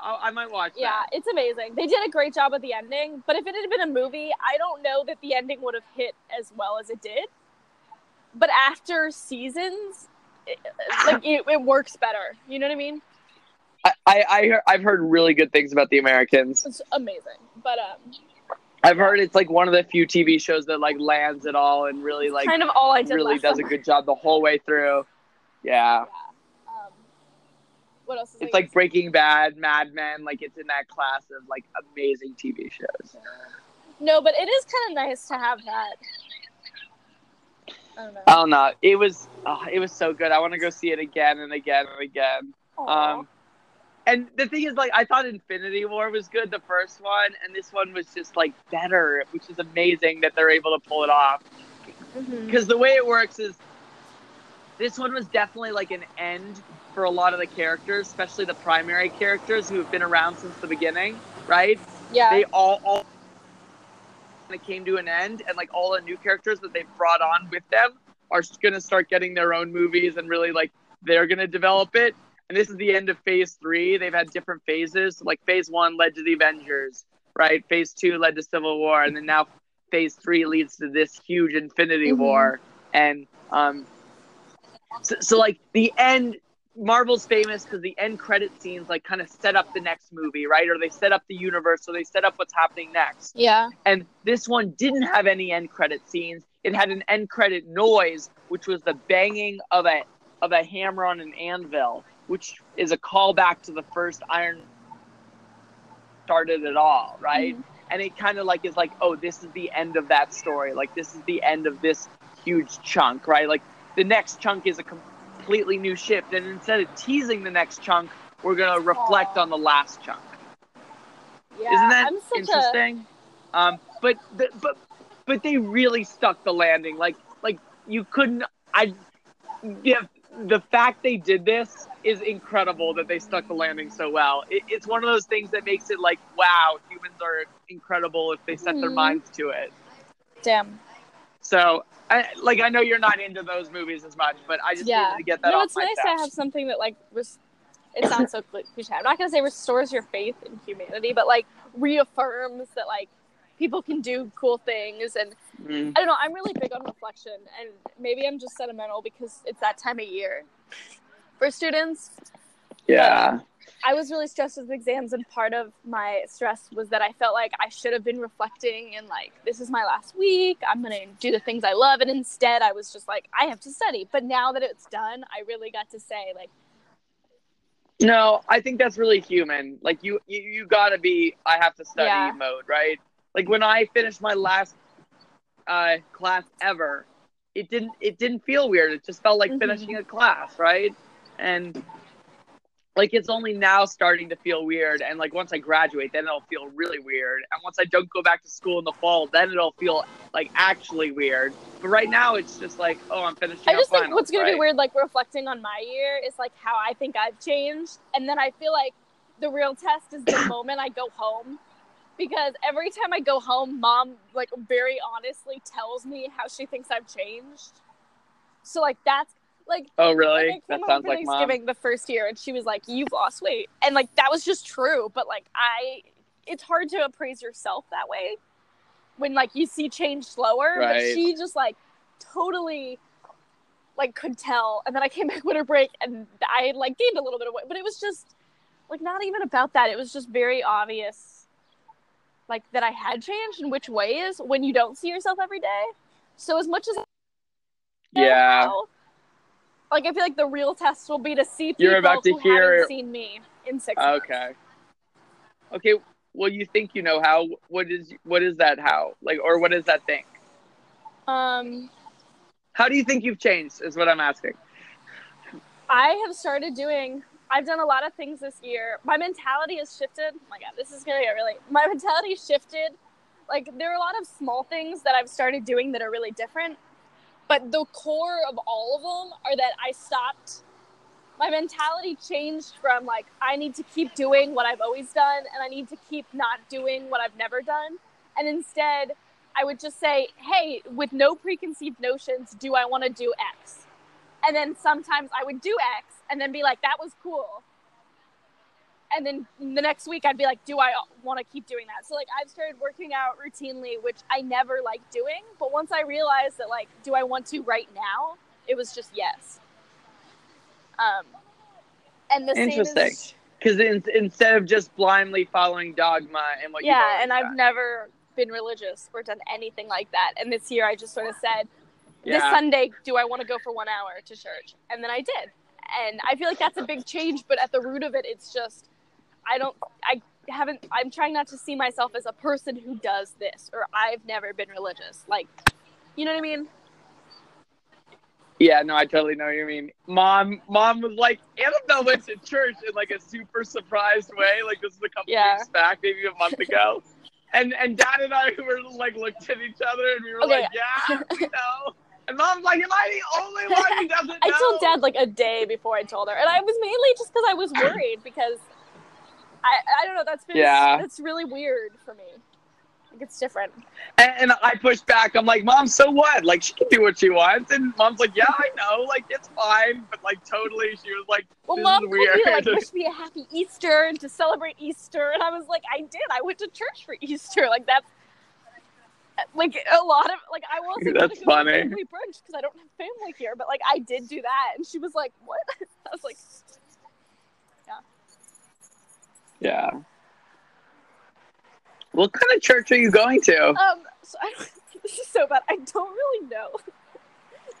i, I might watch it. yeah, that it's amazing. They did a great job with the ending, but if it had been a movie, I don't know that the ending would have hit as well as it did. But after seasons, it, like it, it works better. You know what I mean? I, I, I hear, i've heard really good things about the americans It's amazing. But um, i've heard it's like one of the few tv shows that like lands it all and really like kind of all I did. really last does a good job the whole way through yeah Um, what else? Is it's like breaking bad mad men like it's in that class of like amazing tv shows No, but it is kind of nice to have that. I don't know. i don't know it was oh, it was so good i want to go see it again and again and again. Um, and the thing is, like, I thought Infinity War was good, the first one, and this one was just like better, which is amazing that they're able to pull it off. Mhm. Because the way it works is, this one was definitely like an end for a lot of the characters, especially the primary characters who have been around since the beginning, right? Yeah. They all all kind of came to an end, and like all the new characters that they've brought on with them are gonna start getting their own movies, and really like they're gonna develop it. And this is the end of phase three. They've had different phases. Like phase one led to the Avengers, right? Phase two led to Civil War, and then now phase three leads to this huge Infinity Mhm. War. And um, so, so like the end, Marvel's famous because the end credit scenes like kind of set up the next movie, right? Or they set up the universe, or they set up what's happening next. yeah. And this one didn't have any end credit scenes. It had an end credit noise, which was the banging of a of a hammer on an anvil, which is a callback to the first Iron started it all, right? Mhm. And it kind of like is like, oh, this is the end of that story. Like this is the end of this huge chunk, right? Like the next chunk is a completely new shift, and instead of teasing the next chunk, we're gonna reflect Aw. on the last chunk. Yeah. Isn't that interesting? Um, but the, but but they really stuck the landing. Like like you couldn't. I yeah. The fact they did this is incredible that they stuck the landing so well. It, it's one of those things that makes it like, wow, humans are incredible if they set their Mhm. minds to it. damn. So, I, like, I know you're not into those movies as much, but I just Yeah. needed to get that no, off it's nice to have something that like res- it sounds so cliche. I'm not gonna say restores your faith in humanity, but like reaffirms that like people can do cool things and Mm. I don't know. I'm really big on reflection, and maybe I'm just sentimental because it's that time of year for students. Yeah. I was really stressed with exams, and part of my stress was that I felt like I should have been reflecting and like, this is my last week. I'm gonna do the things I love, and instead, I was just like, I have to study. But now that it's done, I really got to say like, No, I think that's really human. Like you, you, you gotta be. I have to study Yeah. mode, right? Like when I finished my last uh, class ever, it didn't. It didn't feel weird. It just felt like Mhm. finishing a class, right? And like it's only now starting to feel weird. And like once I graduate, then it'll feel really weird. And once I don't go back to school in the fall, then it'll feel like actually weird. But right now, it's just like, oh, I'm finishing. I just think finals, what's gonna right? be weird, like reflecting on my year, is like how I think I've changed, and then I feel like the real test is the [COUGHS] moment I go home, because every time I go home, mom like very honestly tells me how she thinks I've changed. So like that's like Oh, really? That sounds like mom. Thanksgiving the first year, and she was like, "You've lost weight," and like that was just true. But like I it's hard to appraise yourself that way when like you see change slower. But she just like totally like could tell. And then I came [LAUGHS] back winter break and I had like gained a little bit of weight, but it was just like not even about that. It was just very obvious like that I had changed in which ways when you don't see yourself every day. So as much as Yeah. Like I feel like the real test will be to see people You're about to who hear- haven't seen me in six months. Okay. Okay. Well, you think you know how? What is what is that how? Like, or what is that thing? Um, How do you think you've changed? Is what I'm asking. I have started doing. I've done a lot of things this year. My mentality has shifted. Oh my God, this is gonna get really. My mentality shifted. Like there are a lot of small things that I've started doing that are really different, but the core of all of them are that I stopped. My mentality changed from like I need to keep doing what I've always done, and I need to keep not doing what I've never done, and instead. I would just say, hey, with no preconceived notions, do I want to do X? And then sometimes I would do X and then be like, that was cool. And then the next week I'd be like, do I want to keep doing that? So like I've started working out routinely, which I never liked doing. But once I realized that like, do I want to right now? It was just yes. Um, and the same Interesting. is Because in, instead of just blindly following dogma and what yeah, and I've done. never been religious or done anything like that. And this year I just sort of said, this. Sunday, do I want to go for one hour to church? And then I did. And I feel like that's a big change, but at the root of it, it's just, I don't, I haven't, I'm trying not to see myself as a person who does this, or I've never been religious. Like, you know what I mean? Yeah, no, I totally know what you mean. Mom, mom was like, Annabelle went to church in like a super surprised way. Like this is a couple Yeah. weeks back, maybe a month ago. [LAUGHS] And and dad and I were like looked at each other and we were Okay. like, yeah, we know. And mom's like, am I the only one who [LAUGHS] doesn't know? I told dad like a day before I told her. And I was mainly just because I was worried because I, I don't know, that's been, Yeah. that's really weird for me. Like, it's different. And, and I pushed back. I'm like, mom, so what? Like she can do what she wants. And mom's like, yeah, I know. Like it's fine. But like totally, she was like, Well, mom me like weird. wish me a happy Easter and to celebrate Easter, and I was like, I did. I went to church for Easter. Like that's like a lot of like I wasn't [LAUGHS] That's go funny. family brunch because I don't have family here, but like I did do that, and she was like, "What?" [LAUGHS] I was like, yeah. What kind of church are you going to? "Um, so I don't, [LAUGHS] this is so bad. I don't really know."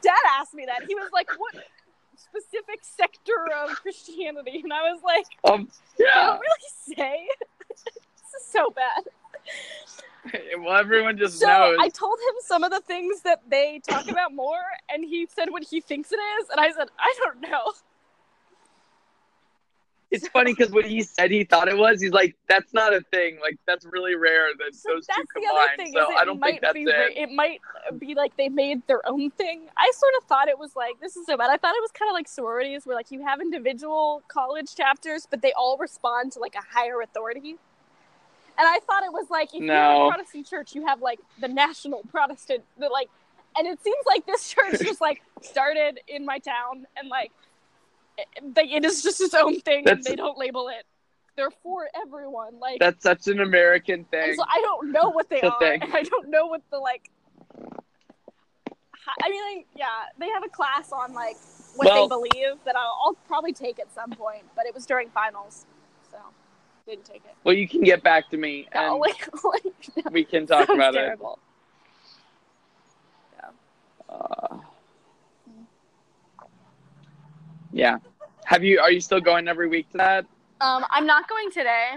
Dad asked me that. He was like, "What specific sector of Christianity?" And I was like, Um, "I yeah. don't really say." [LAUGHS] this is so bad. Well, everyone just So knows. I told him some of the things that they talk about more, and he said what he thinks it is, and I said I don't know. It's funny because when he said he thought it was, he's like, "That's not a thing. Like that's really rare that So those that's two the combine." other thing. so I don't might think that's be, it. ra- It might be like they made their own thing. I sort of thought it was like this is so bad. I thought it was kind of like sororities, where like you have individual college chapters, but they all respond to like a higher authority. And I thought it was like if you're a Protestant church, you have like the national [LAUGHS] Protestant, the like, and it seems like this [LAUGHS] church just like started in my town and like they- it is just its own thing, and they don't label it. They're for everyone, like. That's such an American thing. So I don't know what they are, thing. [LAUGHS] I don't know what the like. I mean, like, yeah, they have a class on like what Well- they believe that I'll, I'll probably take at some point, but it was during finals, so didn't take it. well, you can get back to me Yeah, [LAUGHS] and like, [LAUGHS] like, we can talk sounds about terrible. it. Uh, yeah. Have you? Are you still going every week to that? Um, I'm not going today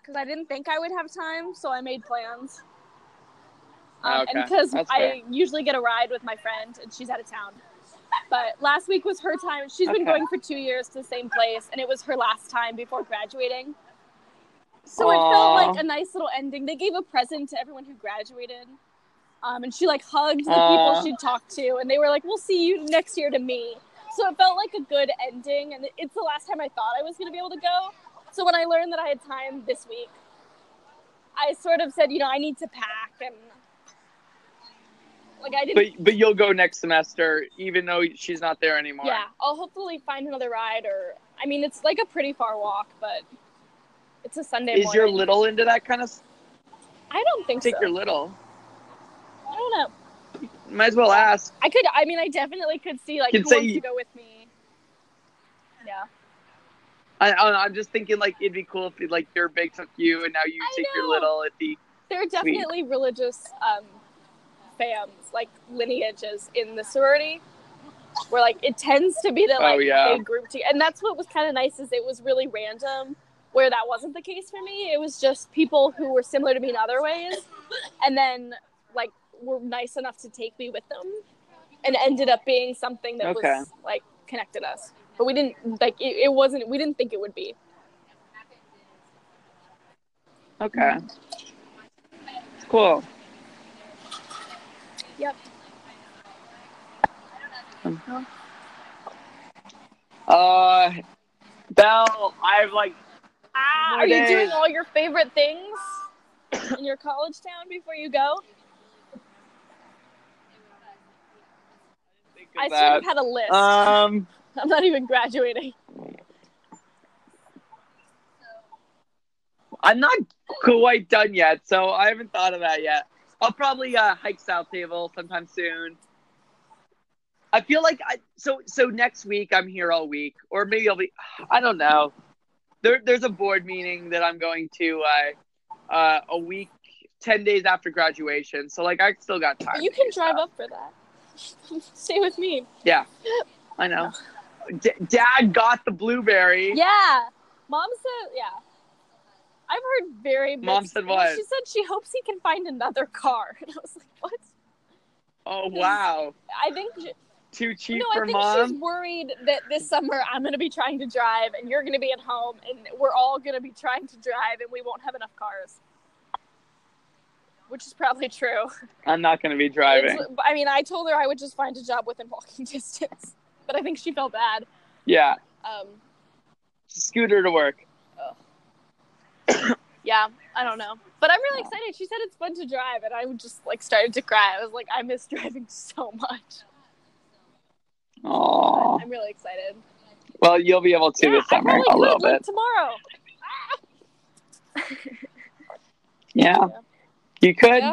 because I didn't think I would have time, so I made plans. Um, and because I usually get a ride with my friend, and she's out of town. But last week was her time. She's been going for two years to the same place, and it was her last time before graduating. So it felt like a nice little ending. They gave a present to everyone who graduated. Um, and she like hugged the Aw. people she'd talked to, and they were like, "We'll see you next year to me." So it felt like a good ending, and it's the last time I thought I was going to be able to go. So when I learned that I had time this week, I sort of said, you know, I need to pack, and like I didn't. But but you'll go next semester, even though she's not there anymore. yeah, I'll hopefully find another ride, or I mean, it's like a pretty far walk, but it's a Sunday Is morning. your little into that kind of? I don't think Take so. your little. I don't know. Might as well ask. I could. I mean, I definitely could see like Could who say wants to go with me. Yeah. I, I, I'm just thinking like it'd be cool if like your big took you and now you I take your little. It'd be There are definitely religious um, fams, like lineages in the sorority, where like it tends to be that Oh, like yeah. they group together, and that's what was kind of nice is it was really random. Where that wasn't the case for me, it was just people who were similar to me in other ways, and then were nice enough to take me with them, and ended up being something that Okay. was like connected us. But we didn't like it, it wasn't. We didn't think it would be. okay. Cool. Yep. Uh, Belle, I've like Ah, are you doing all your favorite things in your college town before you go? I sort of had a list. Um, [LAUGHS] I'm not even graduating. I'm not quite done yet, so I haven't thought of that yet. I'll probably uh, hike South Table sometime soon. I feel like I so so next week I'm here all week, or maybe I'll be. I don't know. There, there's a board meeting that I'm going to uh, uh, a week, ten days after graduation. So like I still got time. You can drive stuff. up for that. [LAUGHS] Stay with me. Yeah, I know. D- Dad got the blueberry. Yeah. Mom said, yeah. I've heard very Mom said what? She said she hopes he can find another car. [LAUGHS] And I was like, what? Oh wow, I think she, too cheap no, for I think mom. she's worried that this summer I'm going to be trying to drive and you're going to be at home and we're all going to be trying to drive and we won't have enough cars. Which is probably true. I'm not going to be driving. It's- I mean, I told her I would just find a job within walking [LAUGHS] distance, but I think she felt bad. Yeah, Um, scooter to work. yeah, I don't know, but I'm really excited. She said it's fun to drive, and I just like started to cry. I was like, I miss [LAUGHS] driving so much. Oh, I'm really excited. well, you'll be able to yeah, this summer a little bit. tomorrow. Yeah, you could. Yeah.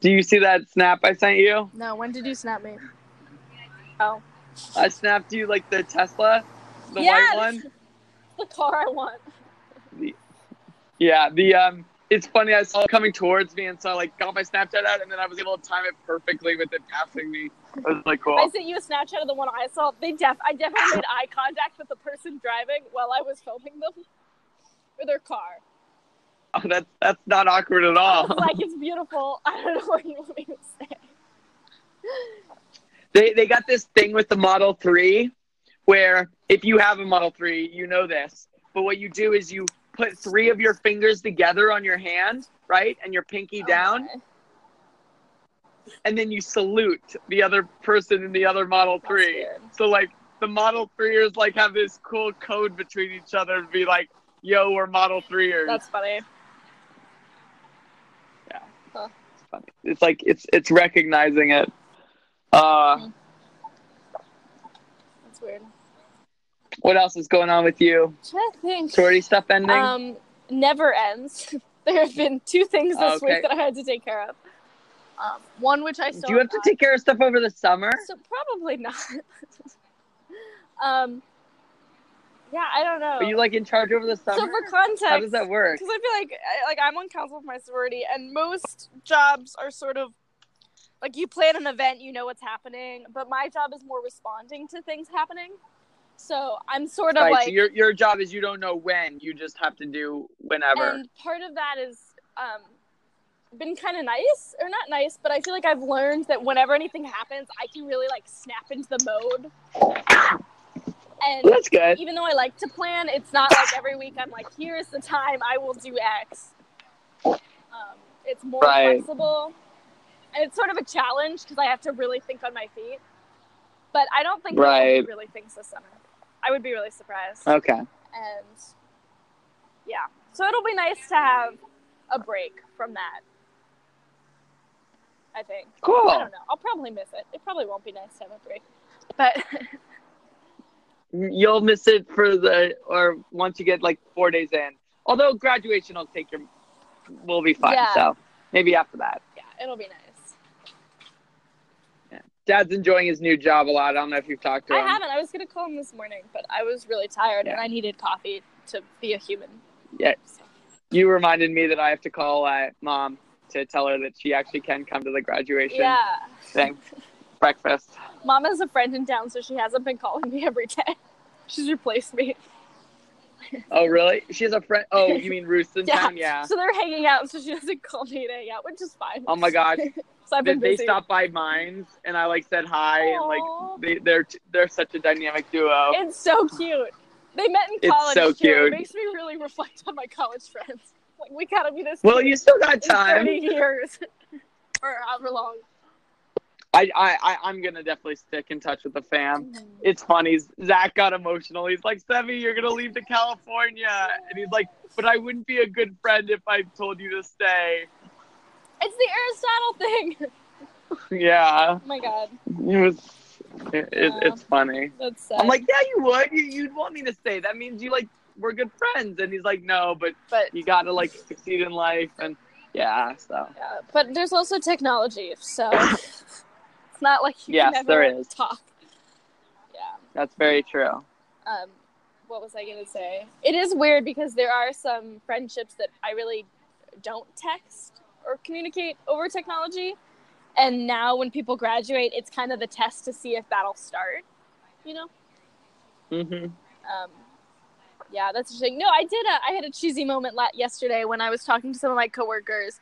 Do you see that snap I sent you? No, when did you snap me? Oh, I snapped you like the Tesla, the Yeah, white one. [LAUGHS] the car I want. Yeah, the um. It's funny. I saw it coming towards me, and so I like got my Snapchat out, and then I was able to time it perfectly with it passing me. It was like cool. I sent you a Snapchat of the one I saw. They def, I definitely made eye contact with the person driving while I was filming them [LAUGHS] with their car. [LAUGHS] That's that's not awkward at all. like, it's beautiful. [LAUGHS] I don't know what you want me to say. they they got this thing with the Model 3 where if you have a Model 3, you know this. But what you do is you put three of your fingers together on your hand, right? And your pinky down, and then you salute the other person in the other Model That's 3. weird. So like the Model 3ers like have this cool code between each other and be like, "Yo, we're Model 3ers." That's funny. It's funny. It's like it's it's recognizing it. Uh, That's weird. what else is going on with you? trying think. Sorority stuff ending? Um, never ends. [LAUGHS] there have been two things this Okay. week that I had to take care of. Um, one which I still Do you have to take care of stuff over the summer? So probably not. [LAUGHS] um, yeah, I don't know. Are you like in charge over the summer? so for context, How does that work? Because I feel like I- like I'm on council for my sorority, and most jobs are sort of like you plan an event, you know what's happening, but my job is more responding to things happening. So I'm sort of Right. like, so your your job is you don't know when. You just have to do whenever. and part of that is um, been kind of nice, or not nice, but I feel like I've learned that whenever anything happens, I can really like snap into the mode. And that's good. even though I like to plan, it's not like every week I'm like, here's the time I will do X. Um, it's more Right. flexible, and it's sort of a challenge because I have to really think on my feet. But I don't think Right. really thinks this summer. I would be really surprised. Okay. And yeah, so it'll be nice to have a break from that. I think. Cool. I don't know. I'll probably miss it. It probably won't be nice to have a break, but [LAUGHS] You'll miss it for the or once you get like four days in. Although graduation will take your will be fine. Yeah. So maybe after that. Yeah, it'll be nice. Dad's enjoying his new job a lot. I don't know if you've talked to I him. I haven't. I was gonna call him this morning, but I was really tired and I needed coffee to be a human. Yeah. So, You reminded me that I have to call uh, mom to tell her that she actually can come to the graduation yeah. thing breakfast. Mom has a friend in town, so she hasn't been calling me every day. [LAUGHS] She's replaced me. Oh really? She has a friend. Oh, you mean Rooston [LAUGHS] Yeah. Town? Yeah. So they're hanging out, so she doesn't call me to hang out, which is fine. Oh my gosh. [LAUGHS] so I've They, been they busy. stopped by mines and I like said hi and like they they're t- they're such a dynamic duo. It's so cute. They met in college. It's so too. cute. It makes me really reflect on my college friends. Like we gotta be this. Well, you still got in time. Thirty years, or however long. I, I, I, I'm gonna definitely stick in touch with the fam. Mm-hmm. It's funny. Zach got emotional. He's like, "Sevi, you're gonna leave to California," and he's like, "But I wouldn't be a good friend if I told you to stay." It's the Aristotle thing. [LAUGHS] yeah, Oh my god, it was. It, it, it's funny. that's sad. I'm like, "Yeah, you would. You, you'd want me to stay. That means you like we're good friends." And he's like, "No, but but you gotta like succeed in life." And yeah, so yeah, but there's also technology, so [LAUGHS] it's not like you Yes, can never is. talk. Yeah. that's very true. um, what was I going to say? It is weird because there are some friendships that I really don't text or communicate over technology. And now when people graduate, it's kind of the test to see if that'll start, you know? Mm-hmm. Um, yeah, that's interesting. No, I did. A, I had a cheesy moment la- yesterday when I was talking to some of my coworkers,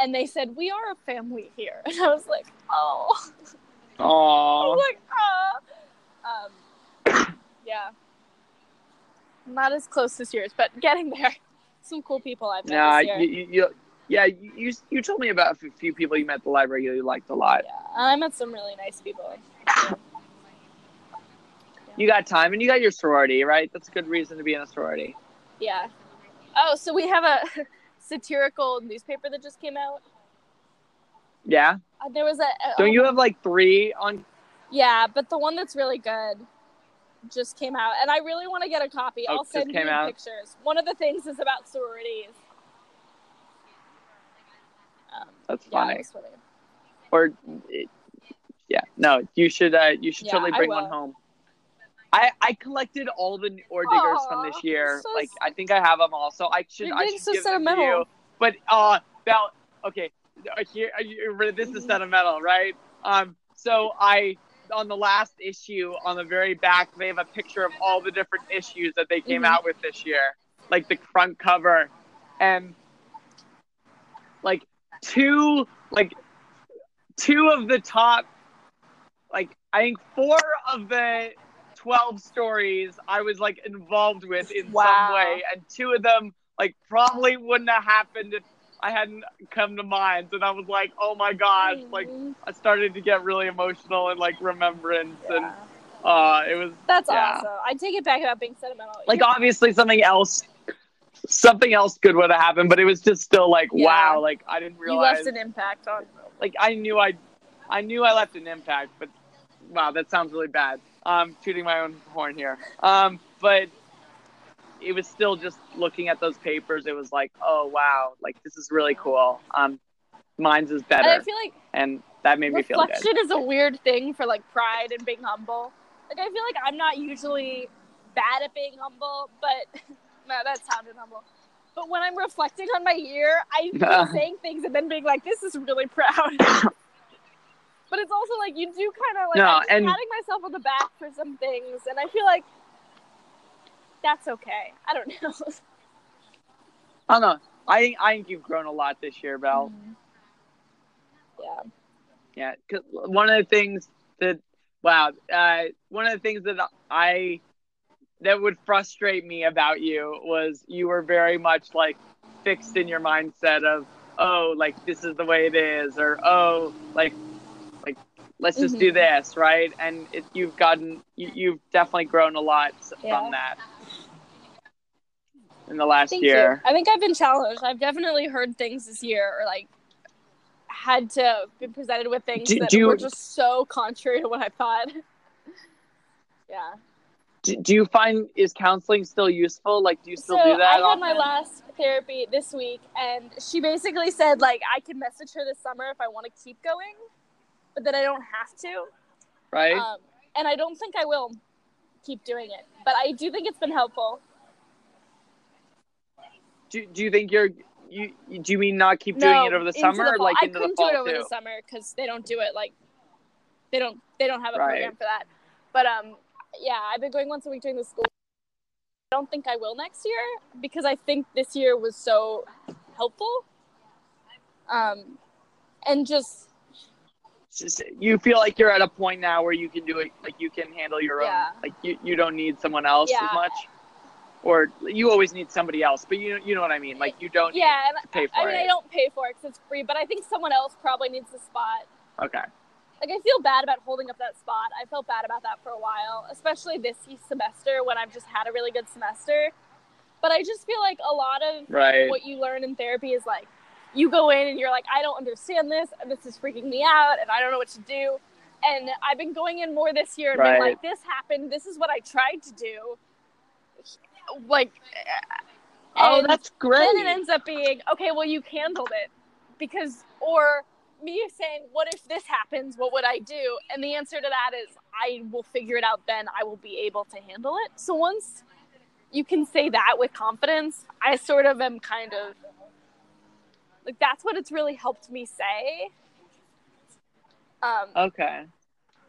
and they said we are a family here, [LAUGHS] and I was like, oh, [LAUGHS] I Aww. like, ah. Um, yeah, not as close this year, but getting there. [LAUGHS] Some cool people I've met Nah, this year. you, you, you, yeah, you, you you told me about a few people you met at the library you liked a lot. yeah, I met some really nice people. You got time and you got your sorority, right? That's a good reason to be in a sorority. Yeah. Oh, so we have a satirical newspaper that just came out. Yeah. Uh, there was a. a Don't you have like three on? Yeah, but the one that's really good just came out, and I really want to get a copy. Oh, I'll send you out? pictures. One of the things is about sororities. Um, That's yeah, funny. it was funny. Or, it- yeah, no, you should. Uh, you should Yeah, totally bring one home. I I collected all the or diggers from this year. so like I think I have them all, so I should I should so give them to you. But uh, Belle, okay, uh, here uh, this is sentimental, right? Um, so I on the last issue on the very back they have a picture of all the different issues that they came Mhm. out with this year, like the front cover, and like two like two of the top like I think four of the twelve stories I was like involved with in Wow. some way, and two of them like probably wouldn't have happened if I hadn't come to mind. And I was like, oh my gosh, like. I started to get really emotional and like remembrance, and uh, it was That's yeah. awesome. I take it back about being sentimental. like You're- obviously something else. Something else good would have happened, but it was just still like, Yeah. wow, like I didn't realize you left an impact on. like I knew I, I knew I left an impact, but wow, that sounds really bad. Um, tooting my own horn here. Um, but it was still just looking at those papers. It was like, oh wow, like this is really cool. Um, mine's is And better, I feel like and that made me feel good. reflection is a weird thing for like pride and being humble. Like I feel like I'm not usually bad at being humble, but [LAUGHS] no, that sounded humble. But when I'm reflecting on my year, I [LAUGHS] feel saying things and then being like, "This is really proud." [COUGHS] [LAUGHS] but it's also like you do kind of like No, I'm and- patting myself on the back for some things, and I feel like that's okay. I don't know. [LAUGHS] I don't know. I think I think you've grown a lot this year, Belle. Yeah. Yeah, 'cause one of the things that wow, uh, one of the things that I that would frustrate me about you was you were very much like fixed in your mindset of oh like this is the way it is or oh like let's just Mm-hmm. do this right and it, you've gotten you, you've definitely grown a lot Yeah. from that in the last Thank year you. I think I've been challenged. I've definitely heard things this year or like had to be presented with things Do- that do you- were just so contrary to what I thought. [LAUGHS] yeah. do, do you find is counseling still useful? Like, do you still so do that? I had my last therapy this week, and she basically said like I can message her this summer if I want to keep going, but that I don't have to. right? Um, and I don't think I will keep doing it, but I do think it's been helpful. do, do you think you're you do you mean not keep doing no, it over the summer or like I into the couldn't fall do it over too? the summer because they don't do it like they don't they don't have a Right. program for that. But um, yeah, I've been going once a week during the school. I don't think I will next year because I think this year was so helpful. Um, and just just- you feel like you're at a point now where you can do it like you can handle your Yeah. own like you, you don't need someone else Yeah. as much or you always need somebody else but you you know what i mean like you don't yeah, and need to pay for I mean it I don't pay for it because it's free, but I think someone else probably needs the spot. okay like I feel bad about holding up that spot. I felt bad about that for a while, especially this semester when I've just had a really good semester. But I just feel like a lot of right what you learn in therapy is like you go in and you're like, I don't understand this, and this is freaking me out, and I don't know what to do. And I've been going in more this year and being Right. like, this happened, this is what I tried to do. Like, oh that's great then it ends up being, okay, well, you handled it. Because, or me saying, what if this happens? What would I do? And the answer to that is, I will figure it out then. I will be able to handle it. So once you can say that with confidence, I sort of am kind of like, that's what it's really helped me say. Um, okay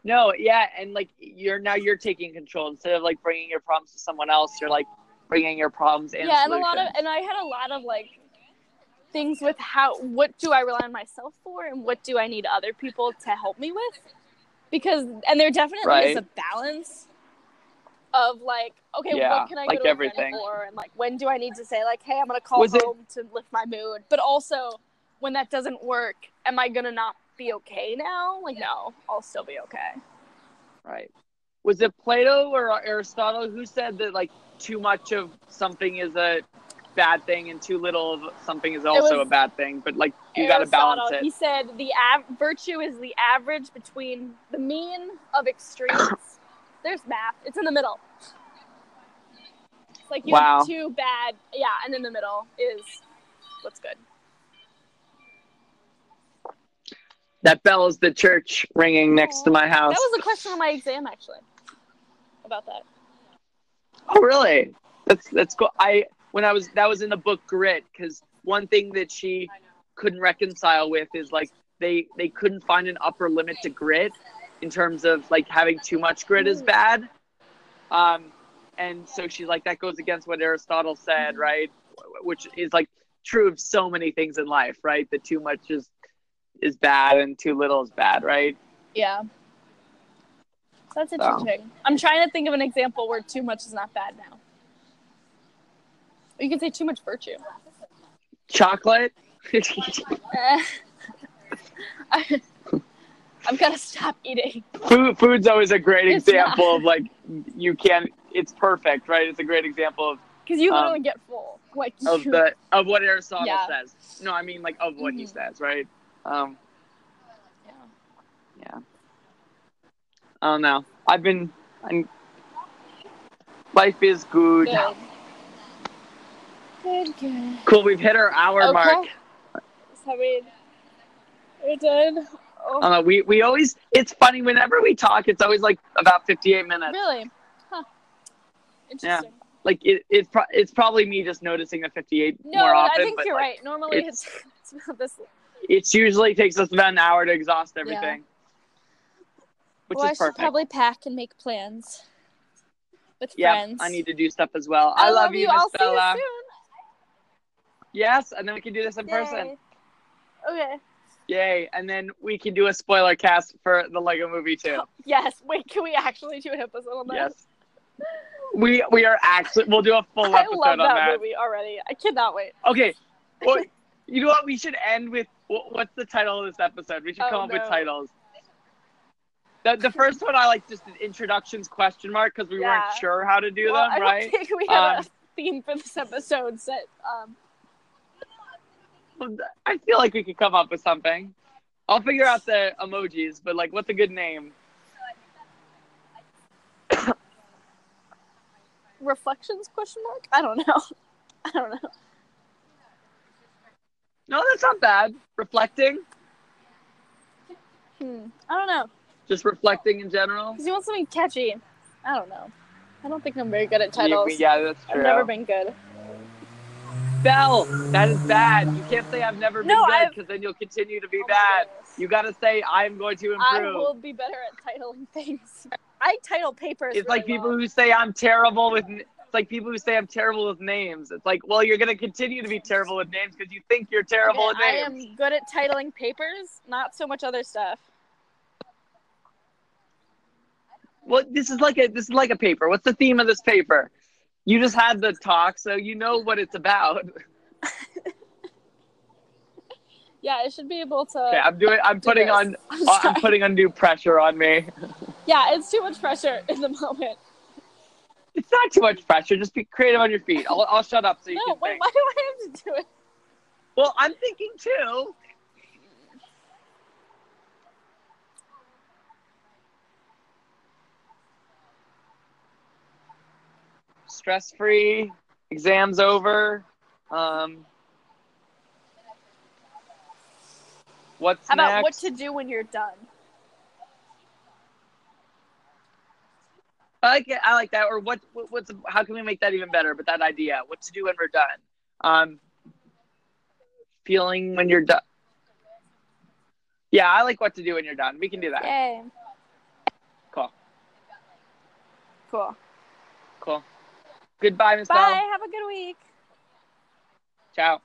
no yeah and like you're now you're taking control instead of like bringing your problems to someone else you're like bringing your problems and yeah, and a lot of, and I had a lot of like things with how, what do I rely on myself for, and what do I need other people to help me with? Because, and there definitely is a balance of like, okay, Yeah, what can I like go to everything. for, and like when do I need to say like, hey, I'm gonna call Was it- home to lift my mood, but also when that doesn't work, am I gonna not be okay now? Like, no, I'll still be okay. Right. Was it Plato or Aristotle who said that like too much of something is a bad thing and too little of something is also a bad thing? But like you got to balance it He said the av- virtue is the average between the mean of extremes. There's math. It's in the middle. It's like you Wow. have two bad, yeah, and in the middle is what's good. That bell is the church ringing next to my house. That was a question on my exam actually. About that. Oh, really? That's that's cool. I when I was that was in the book Grit because one thing that she couldn't reconcile with is like they they couldn't find an upper limit to grit in terms of like having too much grit is bad. Um, and so she's like that goes against what Aristotle said, right? Which is like true of so many things in life, right? That too much is is bad and too little is bad, right? Yeah. That's interesting. I'm trying to think of an example where too much is not bad now. You can say too much virtue. Chocolate. [LAUGHS] [LAUGHS] I, I'm gonna stop eating. Food, food's always a great It's example not. of like you can't. It's perfect, right? It's a great example of Because you Um, get full. Like of you- the of what Aristotle Yeah. says. No, I mean like of what he Mhm. says, right? Um, Yeah. yeah. I don't know. I've been. I'm, life is good. Good. Good, good. Cool. We've hit our hour Okay. mark. So, I mean, we're done. Oh, I don't know. We we always. It's funny whenever we talk. It's always like about fifty-eight minutes. really? Huh. Interesting. Like it, it's pro- it's probably me just noticing the fifty-eight No, more I think you're like, right. Normally it's- it's, [LAUGHS] it's about this. It's usually takes us about an hour to exhaust everything. Which well, I is should probably pack and make plans with yeah, friends. I need to do stuff as well. I, love you, Miss I'll Bella. see you Yes, and then we can do this in soon. person. Okay. Yay! And then we can do a spoiler cast for the Lego Movie too. [LAUGHS] Yes. Wait. Can we actually do an episode on that? Yes. We we are actually we'll do a full [LAUGHS] I episode love on that, that. movie already. I cannot wait. Okay. [LAUGHS] Well, you know what? We should end with what's the title of this episode? We should Oh, come up with titles. The, the first one I like just an introductions question mark because we Yeah. weren't sure how to do well, them, I right? don't think we have Um, a theme for this episode set. Um, I feel like we could come up with something. I'll figure out the emojis, but like, what's a good name? [COUGHS] reflections question mark? I don't know. [LAUGHS] I don't know. No, that's not bad. Reflecting, Hmm. I don't know. just reflecting in general. Because you want something catchy. I don't know. I don't think I'm very good at titles. yeah, that's true. I've never been good. Belle, that is bad. You can't say I've never been No, good because then you'll continue to be Oh bad. You got to say I'm going to improve. I will be better at titling [LAUGHS] things. I title papers. It's like people well. who say I'm terrible with. It's like people who say I'm terrible with names. It's like, well, you're gonna continue to be terrible with names because you think you're terrible Okay, with I am good at titling papers, not so much other stuff. Well, this is like a this is like a paper. What's the theme of this paper? You just had the talk, so you know what it's about. [LAUGHS] Yeah, I should be able to. Okay, I'm doing. I'm do putting this. on. [LAUGHS] I'm uh, I'm sorry. putting undue pressure on me. Yeah, it's too much pressure in the moment. It's not too much pressure. Just be creative on your feet. I'll, I'll shut up so you No, can wait, think. why do I have to do it? Well, I'm thinking too. Stress free, exams over. Um, what's How about next? what to do when you're done? I like it. I like that. Or what? what what's? How can we make that even better? But that idea. What to do when we're done? Um, feeling when you're done. Yeah, I like what to do when you're done. We can do that. Yay. Cool. Cool. Cool. Goodbye, Miss Bye. Belle. Have a good week. Ciao.